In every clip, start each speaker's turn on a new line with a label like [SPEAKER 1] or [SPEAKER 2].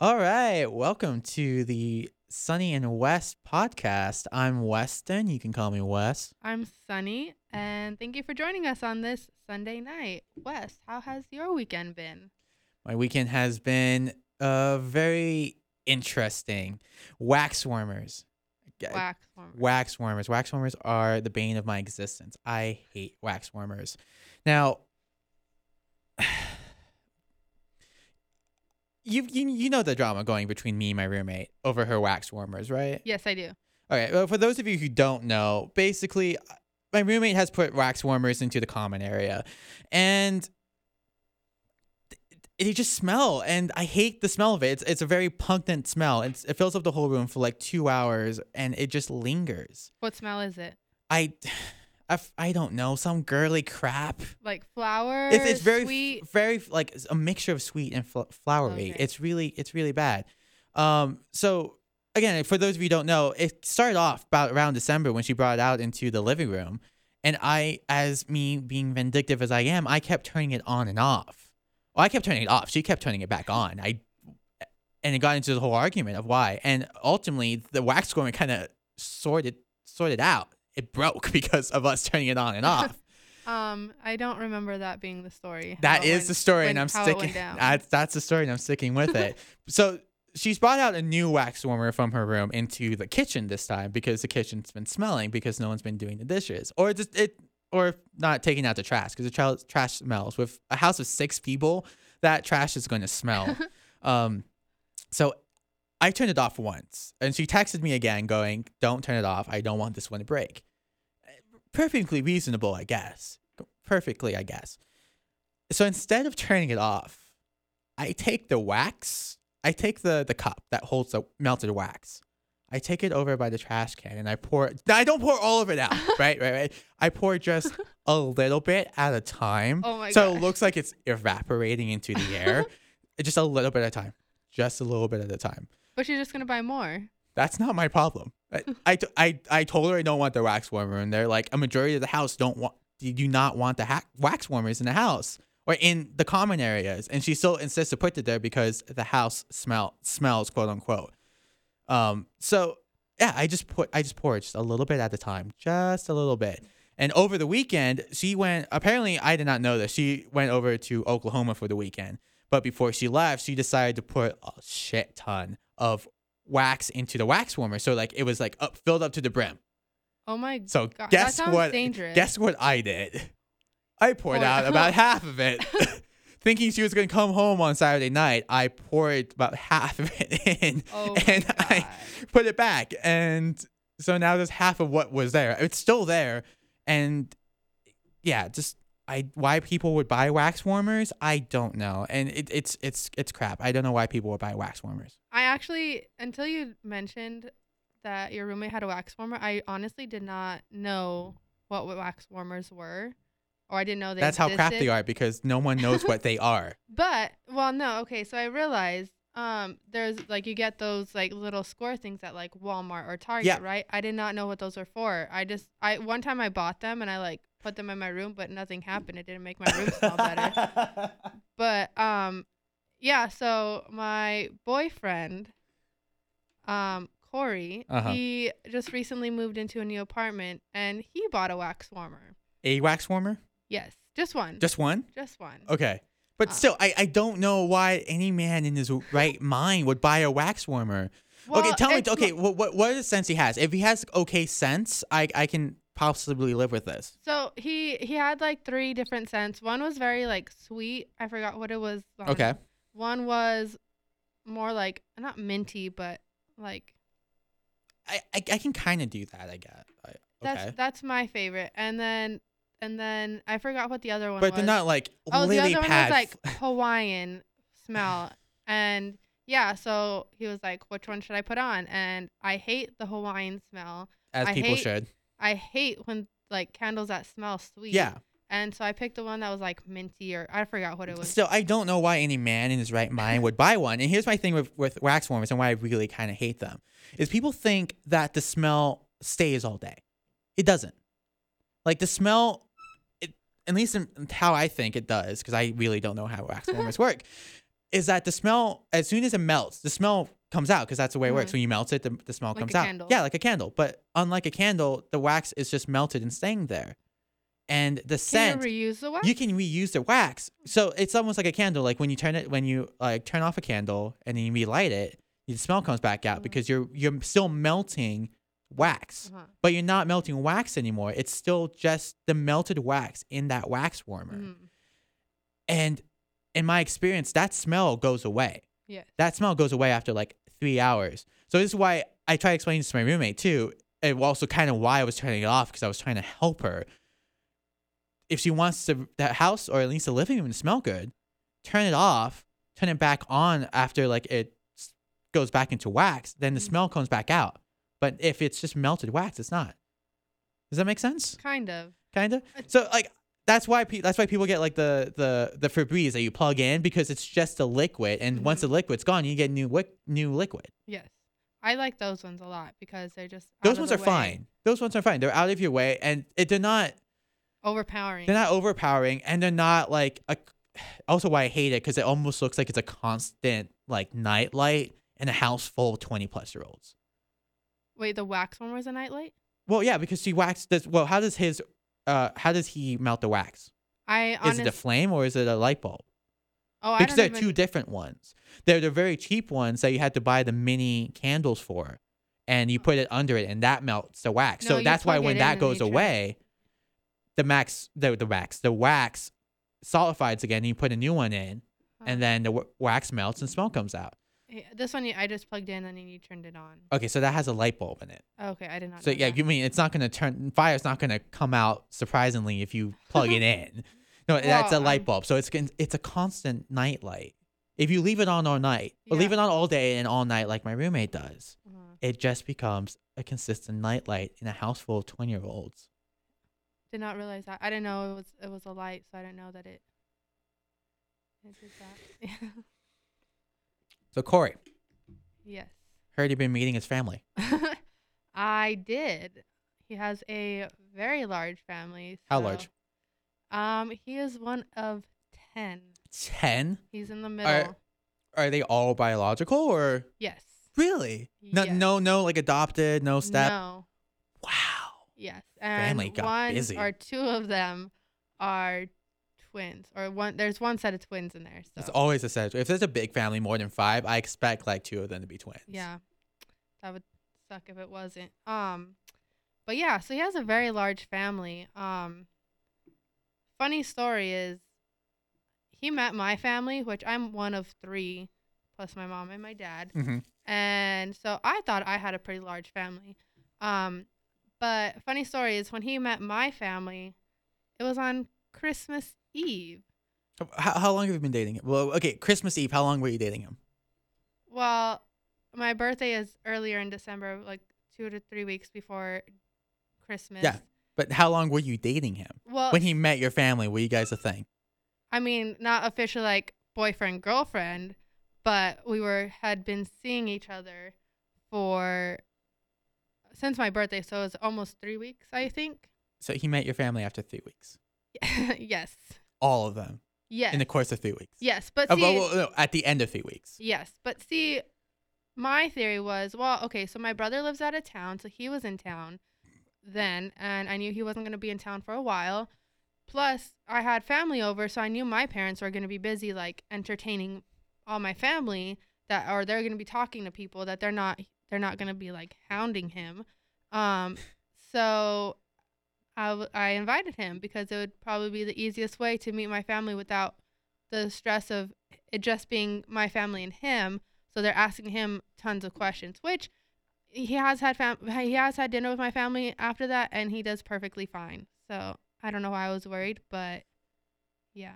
[SPEAKER 1] All right, welcome to the Sunny and Wes podcast. I'm Weston. You can call me Wes.
[SPEAKER 2] I'm Sunny, and thank you for joining us on this Sunday night. Wes, how has your weekend been?
[SPEAKER 1] My weekend has been uh very interesting. Wax warmers. G-
[SPEAKER 2] Wax warmer.
[SPEAKER 1] Wax warmers. Wax warmers are the bane of my existence. I hate wax warmers. Now, you you you know the drama going between me and my roommate over her wax warmers, right?
[SPEAKER 2] Yes, I do.
[SPEAKER 1] Okay, well, for those of you who don't know, basically, my roommate has put wax warmers into the common area, and they just smell, and I hate the smell of it. It's, it's a very pungent smell. It's, it fills up the whole room for like two hours, and it just lingers.
[SPEAKER 2] What smell is it?
[SPEAKER 1] I, I, f- I don't know, some girly crap.
[SPEAKER 2] Like flour?
[SPEAKER 1] It's, it's very,
[SPEAKER 2] sweet.
[SPEAKER 1] very like a mixture of sweet and fl- flowery.
[SPEAKER 2] Okay.
[SPEAKER 1] It's really, it's really bad. Um, so again, for those of you who don't know, it started off about around December when she brought it out into the living room, and I, as me being vindictive as I am, I kept turning it on and off. Well, I kept turning it off. She kept turning it back on. I, and it got into the whole argument of why. And ultimately, the wax warmer kind of sorted sorted out. It broke because of us turning it on and off.
[SPEAKER 2] Um, I don't remember that being the story.
[SPEAKER 1] That is
[SPEAKER 2] went-
[SPEAKER 1] the story, and I'm sticking. That's that's the story, and I'm sticking with it. so she's brought out a new wax warmer from her room into the kitchen this time because the kitchen's been smelling because no one's been doing the dishes, or just it, or not taking out the trash because the tra- trash smells. With a house of six people, that trash is going to smell. um, so I turned it off once, and she texted me again, going, "Don't turn it off. I don't want this one to break." Perfectly reasonable, I guess. Perfectly, I guess. So instead of turning it off, I take the wax. I take the the cup that holds the melted wax. I take it over by the trash can and I pour. I don't pour all of it out, right? Right? Right? I pour just a little bit at a time.
[SPEAKER 2] Oh my
[SPEAKER 1] So it looks like it's evaporating into the air. just a little bit at a time. Just a little bit at a time.
[SPEAKER 2] But you're just gonna buy more.
[SPEAKER 1] That's not my problem. I, I, I, I told her I don't want the wax warmer, and they're like, a majority of the house don't want, do you not want the ha- wax warmers in the house or in the common areas? And she still insists to put it there because the house smell smells, quote unquote. Um, so yeah, I just put, I just poured just a little bit at a time, just a little bit. And over the weekend, she went. Apparently, I did not know this. She went over to Oklahoma for the weekend, but before she left, she decided to put a shit ton of wax into the wax warmer. So like it was like up filled up to the brim.
[SPEAKER 2] Oh my
[SPEAKER 1] So
[SPEAKER 2] god,
[SPEAKER 1] guess
[SPEAKER 2] that
[SPEAKER 1] what?
[SPEAKER 2] dangerous.
[SPEAKER 1] Guess what I did? I poured
[SPEAKER 2] Pour-
[SPEAKER 1] out about half of it, thinking she was gonna come home on Saturday night. I poured about half of it in,
[SPEAKER 2] Oh
[SPEAKER 1] and I put it back, and so now there's half of what was there. It's still there, and yeah, just I why people would buy wax warmers, I don't know, and it, it's it's it's crap. I don't know why people would buy wax warmers.
[SPEAKER 2] I actually, until you mentioned that your roommate had a wax warmer, I honestly did not know what wax warmers were, or I didn't know they.
[SPEAKER 1] That's how crap they are because no one knows what they are.
[SPEAKER 2] But well, no, okay. So I realized um there's like you get those like little score things at like Walmart or Target,
[SPEAKER 1] Yeah.
[SPEAKER 2] right? I did not know what those were for. I just I one time I bought them and I like put them in my room, but nothing happened. It didn't make my room smell better. But um yeah, so my boyfriend um Corey,
[SPEAKER 1] Uh-huh.
[SPEAKER 2] he just recently moved into a new apartment and he bought a wax warmer.
[SPEAKER 1] A wax warmer?
[SPEAKER 2] Yes, just one.
[SPEAKER 1] Just one?
[SPEAKER 2] just one.
[SPEAKER 1] Okay. But
[SPEAKER 2] Uh.
[SPEAKER 1] still, I, I don't know why any man in his right mind would buy a wax warmer. okay, tell me. Okay, what, what what is the sense he has? If he has okay sense, I I can possibly live with this.
[SPEAKER 2] So he he had like three different scents. One was very like sweet. I forgot what it was. on.
[SPEAKER 1] Okay.
[SPEAKER 2] One was more like not minty, but like
[SPEAKER 1] I I, I can kind of do that. I guess. I,
[SPEAKER 2] that's
[SPEAKER 1] okay.
[SPEAKER 2] that's my favorite. And then and then I forgot what the other one
[SPEAKER 1] But
[SPEAKER 2] was.
[SPEAKER 1] they're not like
[SPEAKER 2] oh, the
[SPEAKER 1] lily
[SPEAKER 2] other one
[SPEAKER 1] pad
[SPEAKER 2] was like Hawaiian smell. And yeah, so he was like, "Which one should I put on?" And I hate the Hawaiian smell.
[SPEAKER 1] as
[SPEAKER 2] I
[SPEAKER 1] people should.
[SPEAKER 2] I hate when like candles that smell sweet.
[SPEAKER 1] Yeah.
[SPEAKER 2] And so I picked the one that was like minty or I forgot what it was.
[SPEAKER 1] Still, I don't know why any man in his right mind would buy one. And here's my thing with, with wax warmers and why I really kind of hate them is people think that the smell stays all day. It doesn't. Like the smell, it, at least in how I think it does, because I really don't know how wax warmers work. Is that the smell as soon as it melts, the smell comes out because that's the way it works.
[SPEAKER 2] Mhm.
[SPEAKER 1] When you melt it, the, the smell
[SPEAKER 2] Like
[SPEAKER 1] comes out.
[SPEAKER 2] candle.
[SPEAKER 1] Yeah, like a candle. But unlike a candle, the wax is just melted and staying there. And the
[SPEAKER 2] Can
[SPEAKER 1] scent
[SPEAKER 2] you reuse the wax?
[SPEAKER 1] you can reuse the wax. So it's almost like a candle. Like when you turn it, when you like turn off a candle and then you relight it, the smell comes back out
[SPEAKER 2] Mhm.
[SPEAKER 1] because you're you're still melting wax,
[SPEAKER 2] Uh-huh.
[SPEAKER 1] but you're not melting wax anymore. It's still just the melted wax in that wax warmer.
[SPEAKER 2] Mhm.
[SPEAKER 1] And in my experience, that smell goes away.
[SPEAKER 2] Yes.
[SPEAKER 1] That smell goes away after like three hours. So this is why I try to explain this to my roommate too. And also kind of why I was turning it off because I was trying to help her. If she wants to that house or at least the living room to smell good, turn it off, turn it back on after like it goes back into wax, then the
[SPEAKER 2] Mhm.
[SPEAKER 1] smell comes back out. But if it's just melted wax, it's not. Does that make sense?
[SPEAKER 2] Kind of.
[SPEAKER 1] kind of. So like that's why pe- that's why people get like the the the Febreze that you plug in because it's just a liquid, and once the
[SPEAKER 2] Mhm.
[SPEAKER 1] liquid's gone, you get new wick new liquid.
[SPEAKER 2] Yes. I like those ones a lot because they're just
[SPEAKER 1] Those ones are
[SPEAKER 2] way,
[SPEAKER 1] fine. Those ones are fine. They're out of your way, and it, they're not
[SPEAKER 2] Overpowering.
[SPEAKER 1] they're not overpowering, and they're not like a. Also, why I hate it because it almost looks like it's a constant like night light in a house full of twenty plus year olds.
[SPEAKER 2] Wait, the wax one was a nightlight?
[SPEAKER 1] Well, yeah, because she waxed this. Well, how does his uh how does he melt the wax?
[SPEAKER 2] I
[SPEAKER 1] Is it a flame or is it a light bulb?
[SPEAKER 2] oh, I
[SPEAKER 1] because they're
[SPEAKER 2] even,
[SPEAKER 1] two different ones. They're the very cheap ones that you had to buy the mini candles for, and you put it under it, and that melts the wax.
[SPEAKER 2] No,
[SPEAKER 1] so that's why when that goes away, the max the the wax the wax solidifies again. And you put a new one in,
[SPEAKER 2] Oh.
[SPEAKER 1] and then the w- wax melts and smoke comes out.
[SPEAKER 2] Yeah, this one you- I just plugged in and then you turned it on.
[SPEAKER 1] Okay, so that has a light bulb in it.
[SPEAKER 2] Okay, I did not.
[SPEAKER 1] So
[SPEAKER 2] know
[SPEAKER 1] yeah,
[SPEAKER 2] that.
[SPEAKER 1] you mean it's not gonna turn fire's not gonna come out surprisingly if you plug it in. No, that's a
[SPEAKER 2] Well,
[SPEAKER 1] light
[SPEAKER 2] um,
[SPEAKER 1] bulb. So it's it's a constant night light. If you leave it on all night, or leave it on all day and all night like my roommate does,
[SPEAKER 2] Uh-huh.
[SPEAKER 1] it just becomes a consistent night light in a house full of twenty year olds.
[SPEAKER 2] Did not realize that. I didn't know it was it was a light, so I didn't know that it. It did that.
[SPEAKER 1] So Corey,
[SPEAKER 2] yes.
[SPEAKER 1] heard you've been meeting his family.
[SPEAKER 2] I did. He has a very large family.
[SPEAKER 1] How
[SPEAKER 2] so-
[SPEAKER 1] large?
[SPEAKER 2] Um, he is one of ten.
[SPEAKER 1] Ten?
[SPEAKER 2] He's in the middle.
[SPEAKER 1] Are they all biological or
[SPEAKER 2] yes.
[SPEAKER 1] really? No,
[SPEAKER 2] Yes.
[SPEAKER 1] no, no, like adopted, no step.
[SPEAKER 2] No.
[SPEAKER 1] Wow.
[SPEAKER 2] Yes. And
[SPEAKER 1] Family got
[SPEAKER 2] one
[SPEAKER 1] busy.
[SPEAKER 2] or two of them are twins, or one. There's one set of twins in there. So
[SPEAKER 1] It's always a set. If there's a big family, more than five, I expect like two of them to be twins.
[SPEAKER 2] Yeah. That would suck if it wasn't. Um but yeah, so he has a very large family. Um funny story is he met my family, which I'm one of 3 plus my mom and my dad.
[SPEAKER 1] Mm-hmm.
[SPEAKER 2] And so I thought I had a pretty large family. Um but funny story is when he met my family, it was on Christmas Eve.
[SPEAKER 1] How, how long have you been dating him? Well, okay, Christmas Eve. How long were you dating him?
[SPEAKER 2] Well, my birthday is earlier in December, like 2 to 3 weeks before Christmas.
[SPEAKER 1] Yeah. But how long were you dating him?
[SPEAKER 2] Well,
[SPEAKER 1] When he met your family, were you guys a thing?
[SPEAKER 2] I mean, not officially like boyfriend girlfriend, but we were had been seeing each other for since my birthday, so it was almost three weeks, I think.
[SPEAKER 1] So he met your family after three weeks.
[SPEAKER 2] yes,
[SPEAKER 1] All of them
[SPEAKER 2] yes,
[SPEAKER 1] in the course of three weeks.
[SPEAKER 2] yes. But
[SPEAKER 1] Uh,
[SPEAKER 2] see,
[SPEAKER 1] well, no, at the end of three weeks.
[SPEAKER 2] yes, but see, my theory was, well, okay, so my brother lives out of town, so he was in town then, and I knew he wasn't going to be in town for a while. Plus, I had family over, so I knew my parents were going to be busy, like entertaining all my family that, or they're going to be talking to people that they're not, they're not going to be like hounding him. Um, so I, w- I invited him because it would probably be the easiest way to meet my family without the stress of it just being my family and him. So they're asking him tons of questions, which he has had fam- he has had dinner with my family after that, and he does perfectly fine. So I don't know why I was worried, but yeah.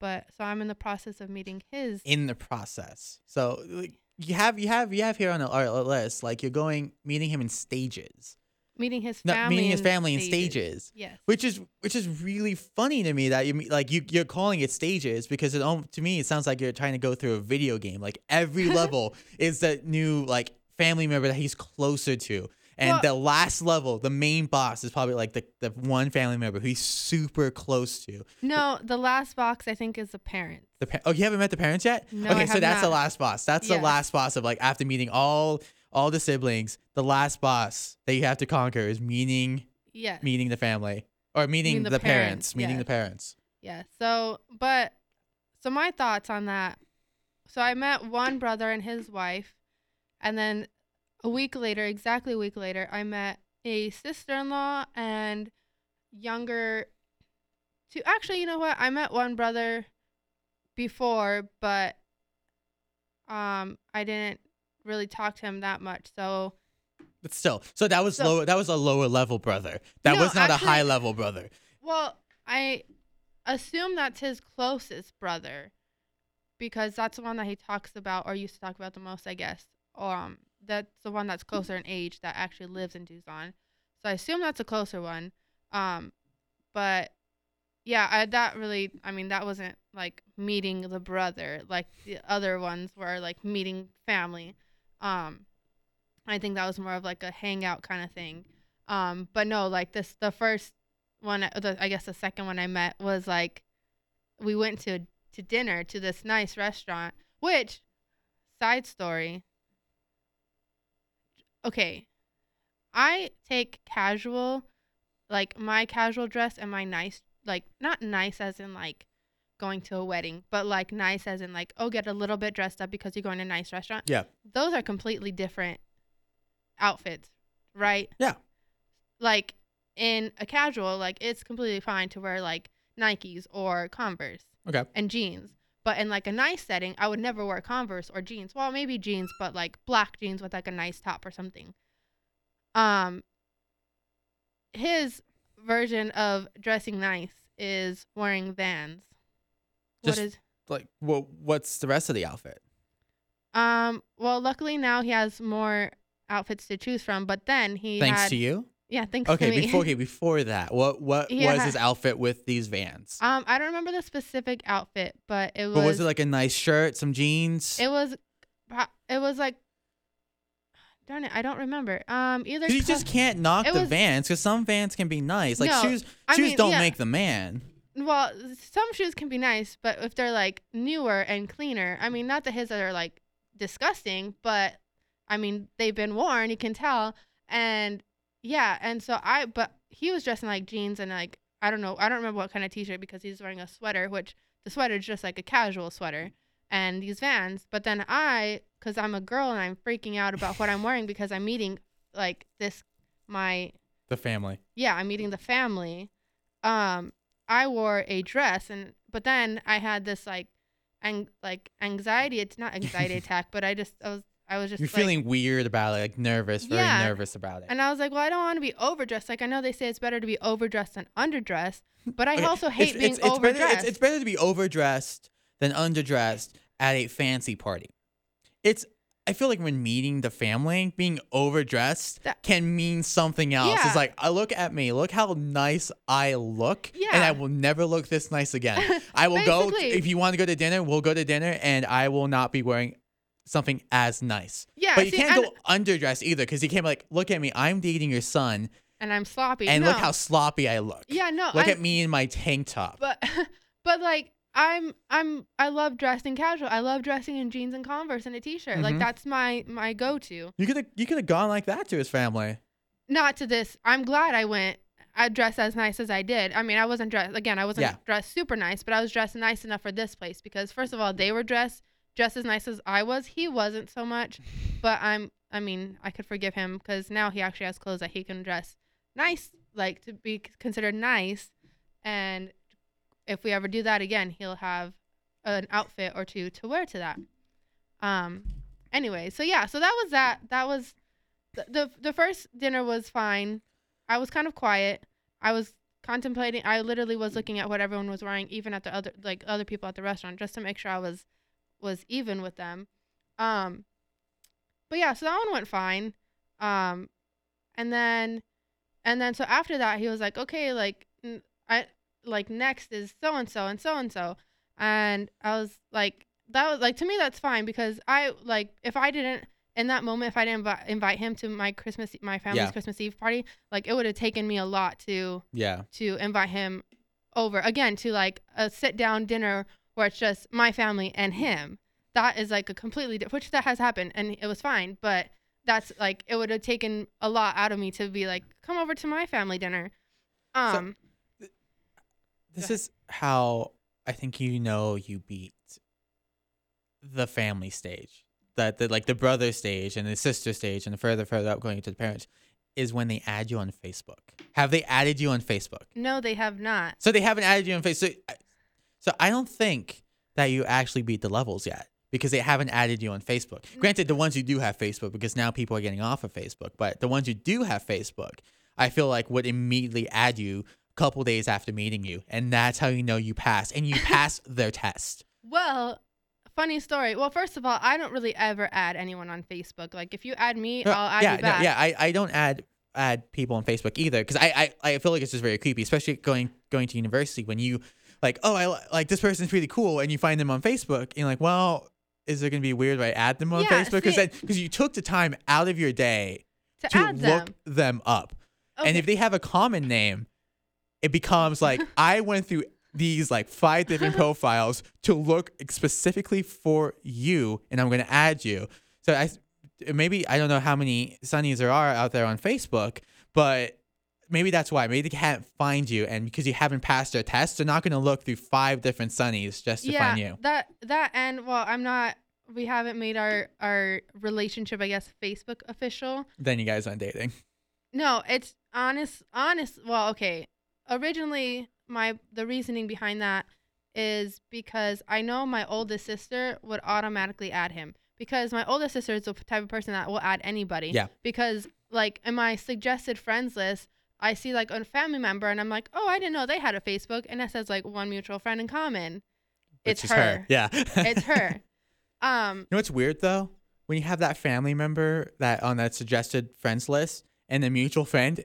[SPEAKER 2] But so I'm in the process of meeting his.
[SPEAKER 1] In the process. So like, you have you have you have here on the- list like you're going meeting him in stages.
[SPEAKER 2] Meeting his
[SPEAKER 1] No,
[SPEAKER 2] family.
[SPEAKER 1] meeting his
[SPEAKER 2] in
[SPEAKER 1] family in stages.
[SPEAKER 2] Yes.
[SPEAKER 1] which is which is really funny to me that you like you you're calling it stages because it to me it sounds like you're trying to go through a video game like every level is that new like family member that he's closer to And
[SPEAKER 2] Well-
[SPEAKER 1] the last level, the main boss, is probably like the, the one family member who he's super close to.
[SPEAKER 2] No, the last box I think is the parents.
[SPEAKER 1] The pa- oh, you haven't met the parents yet?
[SPEAKER 2] No,
[SPEAKER 1] okay, so that's the last boss. That's the last boss of like after meeting all all the siblings, the last boss that you have to conquer is meaning
[SPEAKER 2] yeah
[SPEAKER 1] meeting the family or meeting,
[SPEAKER 2] Meeting
[SPEAKER 1] the,
[SPEAKER 2] the
[SPEAKER 1] parents,
[SPEAKER 2] parents,
[SPEAKER 1] meeting
[SPEAKER 2] yes.
[SPEAKER 1] the parents.
[SPEAKER 2] Yeah. So, but so my thoughts on that. So I met one brother and his wife, and then a week later, exactly a week later, I met a sister-in-law and younger. Two. Actually, you know what? I met one brother before, but um, I didn't really talk to him that much. So
[SPEAKER 1] But still, so that was
[SPEAKER 2] So-
[SPEAKER 1] lower. That was a lower level brother. That
[SPEAKER 2] No,
[SPEAKER 1] was not
[SPEAKER 2] actually-
[SPEAKER 1] a high level brother.
[SPEAKER 2] Well, I assume that's his closest brother because that's the one that he talks about or used to talk about the most, I guess. Um, that's the one that's closer in age that actually lives in Tucson. So I assume that's a closer one. Um, but yeah, I, that really, I mean, that wasn't like meeting the brother like the other ones were like meeting family. Um, I think that was more of like a hangout kind of thing. Um, but no, like this, the first one, the, I guess the second one I met was like, we went to to dinner to this nice restaurant. Which, side story. Okay, I take casual, like my casual dress and my nice, like not nice as in like going to a wedding, but like nice as in like oh get a little bit dressed up because you're going to a nice restaurant.
[SPEAKER 1] Yeah.
[SPEAKER 2] Those are completely different outfits, right?
[SPEAKER 1] Yeah.
[SPEAKER 2] Like in a casual, like it's completely fine to wear like Nikes or Converse
[SPEAKER 1] Okay.
[SPEAKER 2] and jeans. But in like a nice setting, I would never wear Converse or jeans. Well, maybe jeans, but like black jeans with like a nice top or something. Um his version of dressing nice is wearing Vans.
[SPEAKER 1] Just-
[SPEAKER 2] what is
[SPEAKER 1] Like, well, what's the rest of the outfit?
[SPEAKER 2] um well, luckily now he has more outfits to choose from, but then he
[SPEAKER 1] Thanks
[SPEAKER 2] had
[SPEAKER 1] to you.
[SPEAKER 2] Yeah, thanks
[SPEAKER 1] Okay,
[SPEAKER 2] to me.
[SPEAKER 1] before okay, before that, what what
[SPEAKER 2] He
[SPEAKER 1] was
[SPEAKER 2] had-
[SPEAKER 1] his outfit with these Vans?
[SPEAKER 2] um I don't remember the specific outfit, but it was
[SPEAKER 1] but was it like a nice shirt, some jeans?
[SPEAKER 2] it was it was like darn it, I don't remember. Um either
[SPEAKER 1] you
[SPEAKER 2] co-
[SPEAKER 1] just can't knock the
[SPEAKER 2] was-
[SPEAKER 1] Vans because some Vans can be nice. Like
[SPEAKER 2] No,
[SPEAKER 1] shoes,
[SPEAKER 2] I
[SPEAKER 1] shoes
[SPEAKER 2] mean,
[SPEAKER 1] don't
[SPEAKER 2] yeah.
[SPEAKER 1] make the man.
[SPEAKER 2] Well, some shoes can be nice, but if they're like newer and cleaner, I mean, not that his that are like disgusting, but I mean, they've been worn, you can tell. And yeah, and so I, but he was dressing like jeans and like, I don't know, I don't remember what kind of t shirt because he's wearing a sweater, which the sweater is just like a casual sweater and these vans. But then I, because I'm a girl and I'm freaking out about what I'm wearing because I'm meeting like this, my
[SPEAKER 1] The family.
[SPEAKER 2] yeah, I'm meeting the family. Um, I wore a dress, and but then I had this like, ang- like anxiety. It's not anxiety attack, but I just I was I was just
[SPEAKER 1] You're
[SPEAKER 2] like,
[SPEAKER 1] feeling weird about it, like nervous, very
[SPEAKER 2] Yeah.
[SPEAKER 1] nervous about it.
[SPEAKER 2] and I was like, well, I don't want to be overdressed. Like I know they say it's better to be overdressed than underdressed, but I
[SPEAKER 1] Okay,
[SPEAKER 2] also hate
[SPEAKER 1] it's,
[SPEAKER 2] being
[SPEAKER 1] it's, it's
[SPEAKER 2] overdressed.
[SPEAKER 1] Better, it's, it's better to be overdressed than underdressed at a fancy party. It's I feel like when meeting the family, being overdressed
[SPEAKER 2] That-
[SPEAKER 1] can mean something else.
[SPEAKER 2] Yeah.
[SPEAKER 1] It's like, I look at me, look how nice I look, and I will never look this nice again. I will go if you want to go to dinner, we'll go to dinner, and I will not be wearing something as nice.
[SPEAKER 2] yeah,
[SPEAKER 1] but you
[SPEAKER 2] see,
[SPEAKER 1] can't go underdressed either, because you can't be like, look at me, I'm dating your son,
[SPEAKER 2] and I'm sloppy.
[SPEAKER 1] and
[SPEAKER 2] no.
[SPEAKER 1] look how sloppy I look.
[SPEAKER 2] yeah, no,
[SPEAKER 1] Look
[SPEAKER 2] I,
[SPEAKER 1] at me in my tank top.
[SPEAKER 2] but but like I'm I'm I love dressing casual. I love dressing in jeans and Converse and a t-shirt. Like
[SPEAKER 1] Mhm.
[SPEAKER 2] that's my my go-to.
[SPEAKER 1] You could have you could have gone like that to his family.
[SPEAKER 2] Not to this. I'm glad I went. I dressed as nice as I did. I mean, I wasn't dressed again. I wasn't
[SPEAKER 1] Yeah.
[SPEAKER 2] dressed super nice, but I was dressed nice enough for this place because first of all, they were dressed just as nice as I was. He wasn't so much, but I'm. I mean, I could forgive him because now he actually has clothes that he can dress nice, like to be considered nice. And if we ever do that again, he'll have an outfit or two to wear to that. Um. Anyway, so yeah, so that was that. That was the the, the first dinner was fine. I was kind of quiet. I was contemplating. I literally was looking at what everyone was wearing, even at the other like other people at the restaurant, just to make sure I was was even with them. Um, but yeah, so that one went fine. Um, and then and then so after that, he was like, okay, like I like next is so and so and so and so, and I was like, that was like to me that's fine because I like if I didn't in that moment, if I didn't invi- invite him to my Christmas, my family's
[SPEAKER 1] Yeah.
[SPEAKER 2] Christmas Eve party, like it would have taken me a lot to
[SPEAKER 1] Yeah.
[SPEAKER 2] to invite him over again to like a sit down dinner where it's just my family and him. That is like a completely di- which that has happened and it was fine, but that's like it would have taken a lot out of me to be like, come over to my family dinner. Um,
[SPEAKER 1] This is how I think you know you beat the family stage. That the like the brother stage and the sister stage and the further further up going to the parents is when they add you on Facebook. Have they added you on Facebook?
[SPEAKER 2] no, they have not.
[SPEAKER 1] So they haven't added you on Facebook. So, so I don't think that you actually beat the levels yet because they haven't added you on Facebook. Granted, the ones who do have Facebook, because now people are getting off of Facebook, but the ones who do have Facebook, I feel like would immediately add you couple days after meeting you, and that's how you know you pass, and you pass their test.
[SPEAKER 2] Well, funny story. Well, first of all, I don't really ever add anyone on Facebook. Like if you add me, uh, I'll add
[SPEAKER 1] yeah,
[SPEAKER 2] you back.
[SPEAKER 1] No, yeah. I, I don't add add people on Facebook either because I, I I feel like it's just very creepy, especially going going to university when you like oh I like this person's really cool and you find them on Facebook and you're like well is it gonna be weird if I add them on
[SPEAKER 2] Yeah,
[SPEAKER 1] Facebook because because you took the time out of your day
[SPEAKER 2] to,
[SPEAKER 1] to
[SPEAKER 2] add them.
[SPEAKER 1] look them up and if they have a common name it becomes like I went through these like five different profiles to look specifically for you and I'm going to add you. So I maybe I don't know how many Sunnies there are out there on Facebook, but maybe that's why. Maybe they can't find you and because you haven't passed their test, they're not going to look through five different Sunnies just to
[SPEAKER 2] yeah,
[SPEAKER 1] find you.
[SPEAKER 2] that that and well, I'm not. We haven't made our our relationship, I guess, Facebook official.
[SPEAKER 1] Then you guys aren't dating.
[SPEAKER 2] No, it's honest. Honest. Well, okay. Originally, my the reasoning behind that is because I know my oldest sister would automatically add him because my oldest sister is the type of person that will add anybody.
[SPEAKER 1] Yeah.
[SPEAKER 2] Because like in my suggested friends list, I see like a family member and I'm like, oh, I didn't know they had a Facebook, and it says like one mutual friend in common.
[SPEAKER 1] Which
[SPEAKER 2] It's
[SPEAKER 1] is
[SPEAKER 2] her.
[SPEAKER 1] Yeah.
[SPEAKER 2] It's her. Um.
[SPEAKER 1] You know what's weird though? When you have that family member that on that suggested friends list, and the mutual friend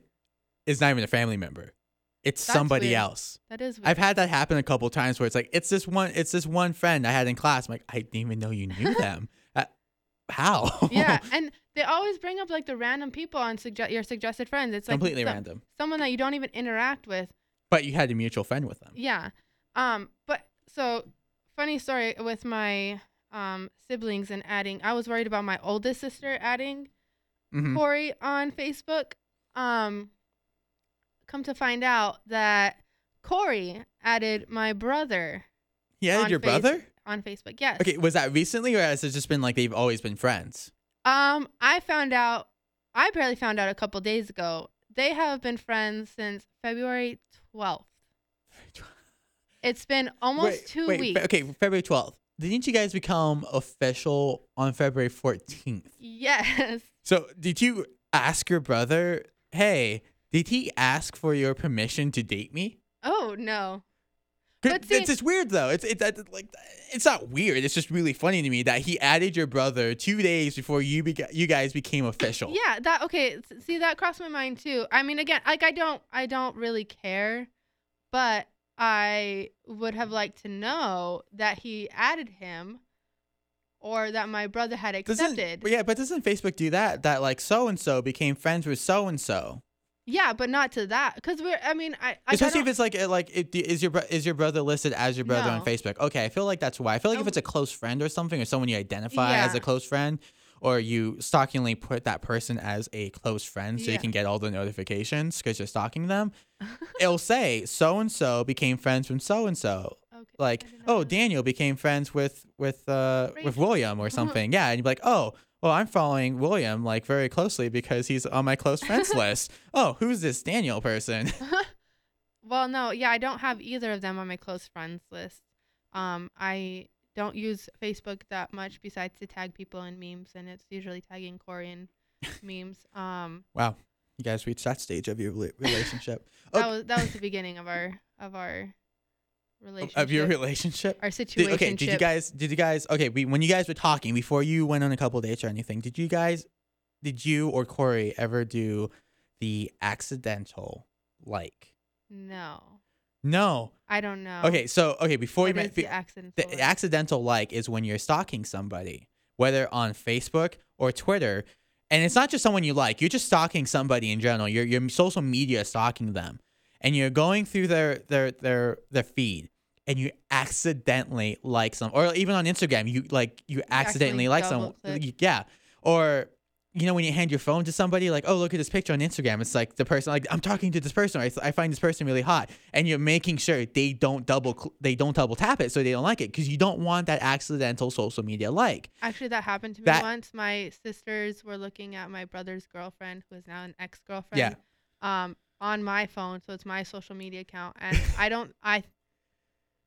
[SPEAKER 1] is not even a family member, it's
[SPEAKER 2] That's
[SPEAKER 1] somebody
[SPEAKER 2] weird.
[SPEAKER 1] else.
[SPEAKER 2] That is. Weird.
[SPEAKER 1] I've had that happen a couple times where it's like it's this one, it's this one friend I had in class. I'm like, I didn't even know you knew them. Uh, how?
[SPEAKER 2] yeah, and they always bring up like the random people on suggest your suggested friends. It's like
[SPEAKER 1] completely
[SPEAKER 2] some-
[SPEAKER 1] random.
[SPEAKER 2] someone that you don't even interact with.
[SPEAKER 1] But you had a mutual friend with them.
[SPEAKER 2] Yeah. Um. But so funny story with my um siblings and adding. I was worried about my oldest sister adding
[SPEAKER 1] Mhm.
[SPEAKER 2] Corey on Facebook. Um. Come to find out that Corey added my brother
[SPEAKER 1] He
[SPEAKER 2] on
[SPEAKER 1] your
[SPEAKER 2] Face-
[SPEAKER 1] brother.
[SPEAKER 2] on Facebook. Yes.
[SPEAKER 1] Okay, was that recently or has it just been like they've always been friends?
[SPEAKER 2] Um, I found out. I barely found out a couple days ago. They have been friends since February twelfth. It's been almost
[SPEAKER 1] Wait,
[SPEAKER 2] two
[SPEAKER 1] wait,
[SPEAKER 2] weeks.
[SPEAKER 1] Fe- okay, February 12th. Didn't you guys become official on February 14th?
[SPEAKER 2] Yes.
[SPEAKER 1] So, did you ask your brother, hey, did he ask for your permission to date me?
[SPEAKER 2] Oh no. But see-
[SPEAKER 1] it's just weird though. It's it's like it's not weird. It's just really funny to me that he added your brother two days before you beca- you guys became official.
[SPEAKER 2] Yeah. That okay. See, that crossed my mind too. I mean, again, like I don't, I don't really care, but I would have liked to know that he added him, or that my brother had
[SPEAKER 1] Doesn't,
[SPEAKER 2] accepted.
[SPEAKER 1] but yeah, but doesn't Facebook do that? That like so and so became friends with so and so.
[SPEAKER 2] Yeah, but not to that, because we're. I mean, I. I
[SPEAKER 1] Especially if it's like uh, like it, is your is your brother listed as your brother on Facebook? Okay, I feel like that's why. I feel like if it's a close friend or something, or someone you identify as a close friend, or you stalkingly put that person as a close friend so you can get all the notifications because you're stalking them, it'll say so and so became friends with so and so. Like, oh. Daniel became friends with with uh with William or something. Yeah, and you'd be like, oh. Well, I'm following William like very closely because he's on my close friends list. Oh, who's this Daniel person?
[SPEAKER 2] Well, no, yeah, I don't have either of them on my close friends list. Um, I don't use Facebook that much besides to tag people in memes, and it's usually tagging Korean memes. Um,
[SPEAKER 1] Wow, you guys reached that stage of your rela- relationship.
[SPEAKER 2] that was that was the beginning of our of our relationship.
[SPEAKER 1] of your relationship.
[SPEAKER 2] our situation.
[SPEAKER 1] okay, did you guys? Did you guys? Okay, we, when you guys were talking before you went on a couple dates or anything, did you guys? Did you or Corey ever do the accidental like?
[SPEAKER 2] No,
[SPEAKER 1] No.
[SPEAKER 2] I don't know.
[SPEAKER 1] Okay, so okay, before
[SPEAKER 2] What
[SPEAKER 1] you met
[SPEAKER 2] the accident?
[SPEAKER 1] the accidental like is when you're stalking somebody whether on Facebook or Twitter. And it's not just someone you like, you're just stalking somebody in general. You're, you're social media stalking them. And you're going through their, their, their, their feed and you accidentally like some, or even on Instagram, you like, you accidentally
[SPEAKER 2] accidentally
[SPEAKER 1] like someone. Yeah. Or, you know, when you hand your phone to somebody, like, oh, look at this picture on Instagram. It's like the person, like, I'm talking to this person. I, I find this person really hot, and you're making sure they don't double, they don't double tap it, so they don't like it, because you don't want that accidental social media like.
[SPEAKER 2] Actually, that happened to me
[SPEAKER 1] That-
[SPEAKER 2] once. My sisters were looking at my brother's girlfriend, who is now an ex-girlfriend
[SPEAKER 1] Yeah.
[SPEAKER 2] girlfriend. Um, on my phone, so it's my social media account, and I don't. I,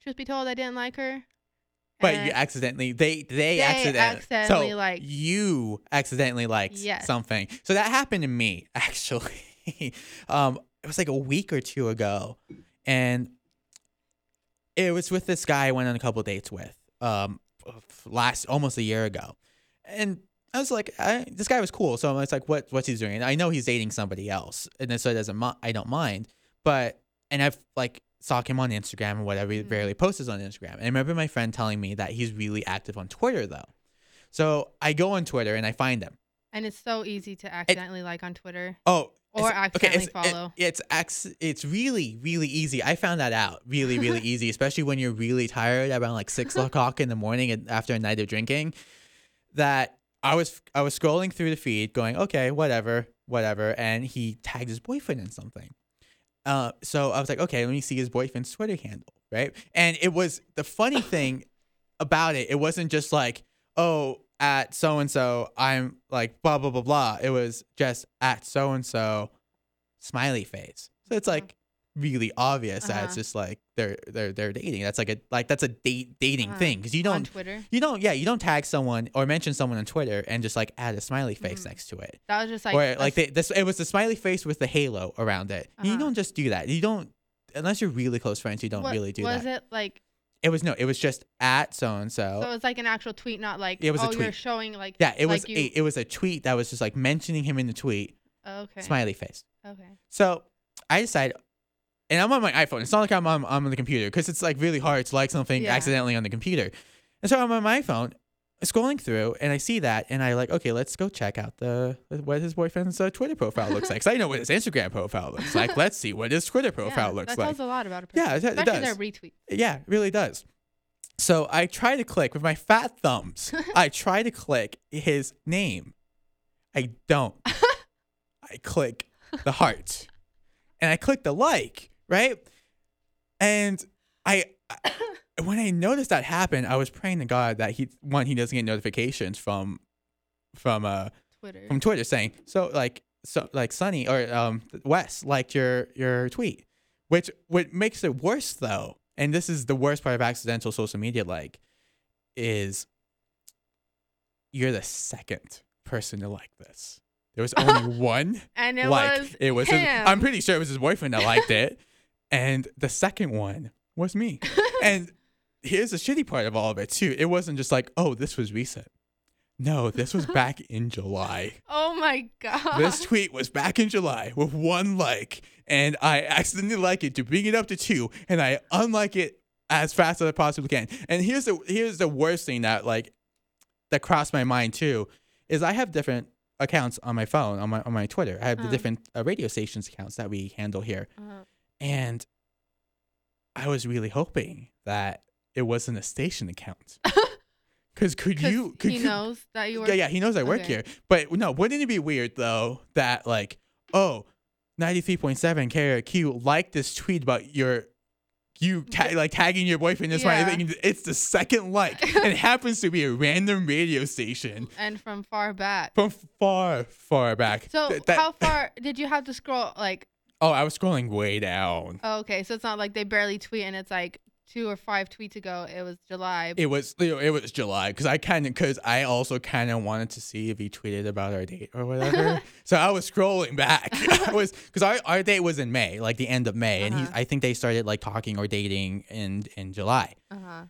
[SPEAKER 2] truth be told, I didn't like her.
[SPEAKER 1] But you accidentally, they they,
[SPEAKER 2] They
[SPEAKER 1] accidentally,
[SPEAKER 2] accidentally
[SPEAKER 1] so
[SPEAKER 2] liked-
[SPEAKER 1] you accidentally liked
[SPEAKER 2] Yes.
[SPEAKER 1] something. So that happened to me actually. um, it was like a week or two ago, and it was with this guy I went on a couple dates with. Um, last almost a year ago, and I was like, I, this guy was cool. So I was like, what what's he doing? And I know he's dating somebody else, and then so it doesn't. I don't mind, but and I've like stalk him on Instagram or whatever. He
[SPEAKER 2] Mhm.
[SPEAKER 1] rarely posts on Instagram. And I remember my friend telling me that he's really active on Twitter though. So I go on Twitter and I find him.
[SPEAKER 2] And it's so easy to accidentally like on Twitter.
[SPEAKER 1] Oh,
[SPEAKER 2] Or
[SPEAKER 1] it's-
[SPEAKER 2] accidentally
[SPEAKER 1] it's, it-
[SPEAKER 2] follow.
[SPEAKER 1] it's ex- it's really really easy. I found that out really really easy, especially when you're really tired around like six o'clock in the morning and after a night of drinking. That I was I was scrolling through the feed, going okay, whatever, whatever, and he tagged his boyfriend in something. Uh, so I was like, okay, let me see his boyfriend's Twitter handle, right? And it was the funny thing about it. It wasn't just like, oh, at so and so, I'm like blah blah blah blah. It was just at so and so, smiley face. So it's like really obvious that it's
[SPEAKER 2] Uh-huh.
[SPEAKER 1] just like they're they're they're dating. That's like a like that's a date dating
[SPEAKER 2] Uh-huh.
[SPEAKER 1] thing because you don't
[SPEAKER 2] Twitter.
[SPEAKER 1] you don't yeah you don't tag someone or mention someone on Twitter and just like add a smiley face
[SPEAKER 2] Mhm.
[SPEAKER 1] next to it
[SPEAKER 2] That was just like
[SPEAKER 1] or like they, this it was the smiley face with the halo around it. You
[SPEAKER 2] Uh-huh.
[SPEAKER 1] don't just do that. You don't unless you're really close friends. You don't
[SPEAKER 2] what-
[SPEAKER 1] really do
[SPEAKER 2] was
[SPEAKER 1] that.
[SPEAKER 2] Was it like
[SPEAKER 1] It was no. It was just at so and
[SPEAKER 2] so
[SPEAKER 1] so.
[SPEAKER 2] it was like an actual tweet, not like
[SPEAKER 1] It was a
[SPEAKER 2] oh you're
[SPEAKER 1] tweet.
[SPEAKER 2] showing like
[SPEAKER 1] Yeah, it was
[SPEAKER 2] you,
[SPEAKER 1] a, it was a tweet that was just like mentioning him in the tweet.
[SPEAKER 2] okay
[SPEAKER 1] Smiley face.
[SPEAKER 2] okay
[SPEAKER 1] So I decided, and I'm on my iPhone. It's not like I'm on, I'm on the computer because it's like really hard to like something
[SPEAKER 2] Yeah.
[SPEAKER 1] accidentally on the computer. And so I'm on my iPhone, scrolling through, and I see that, and I like, okay, let's go check out the what his boyfriend's uh, Twitter profile looks like. 'Cause I know what his Instagram profile looks like. Let's see what his Twitter profile
[SPEAKER 2] yeah,
[SPEAKER 1] looks
[SPEAKER 2] that
[SPEAKER 1] like.
[SPEAKER 2] That tells a lot about a person.
[SPEAKER 1] Yeah, it, it does.
[SPEAKER 2] their retweet.
[SPEAKER 1] Yeah, it really does. So I try to click with my fat thumbs. I try to click his name. I don't. I click the heart. And I click the like, right? And I when I noticed that happen, I was praying to God that he one he doesn't get notifications from from uh
[SPEAKER 2] Twitter.
[SPEAKER 1] from Twitter saying so like so like Sunny or um Wes liked your your tweet, which what makes it worse though, and this is the worst part of accidental social media like, is you're the second person to like this. There was only one
[SPEAKER 2] and it
[SPEAKER 1] like.
[SPEAKER 2] was
[SPEAKER 1] it was. His. I'm pretty sure it was his boyfriend that liked it, and the second one was me. and here's the shitty part of all of it too. It wasn't just like, oh, this was recent. No, this was back in July.
[SPEAKER 2] oh my god.
[SPEAKER 1] This tweet was back in July with one like, and I accidentally like it to bring it up to two, and I unlike it as fast as I possibly can. And here's the here's the worst thing that like that crossed my mind too is I have different accounts on my phone on my on my Twitter. I have the
[SPEAKER 2] Uh-huh.
[SPEAKER 1] different uh, radio stations accounts that we handle here,
[SPEAKER 2] Uh,
[SPEAKER 1] and I was really hoping that it wasn't a station account. Because could
[SPEAKER 2] 'cause
[SPEAKER 1] you? Could
[SPEAKER 2] he
[SPEAKER 1] you,
[SPEAKER 2] knows that you were
[SPEAKER 1] yeah, yeah, he knows I work
[SPEAKER 2] Okay.
[SPEAKER 1] here. But no, wouldn't it be weird though that like, oh, 93.7 KRQ liked this tweet about your you ta- like tagging your boyfriend this
[SPEAKER 2] Yeah.
[SPEAKER 1] way. It's the second like. and it happens to be a random radio station
[SPEAKER 2] and from far back.
[SPEAKER 1] from far, far back.
[SPEAKER 2] So
[SPEAKER 1] Th- that-
[SPEAKER 2] how far did you have to scroll? Like,
[SPEAKER 1] Oh, I was scrolling way down.
[SPEAKER 2] oh, okay, so it's not like they barely tweet and it's like two or five tweets ago. It was July.
[SPEAKER 1] It was it was July because I kind of because I also kind of wanted to see if he tweeted about our date or whatever. so I was scrolling back. I was because our, our date was in May, like the end of May, and he
[SPEAKER 2] Uh-huh.
[SPEAKER 1] I think they started like talking or dating in in July.
[SPEAKER 2] uh huh.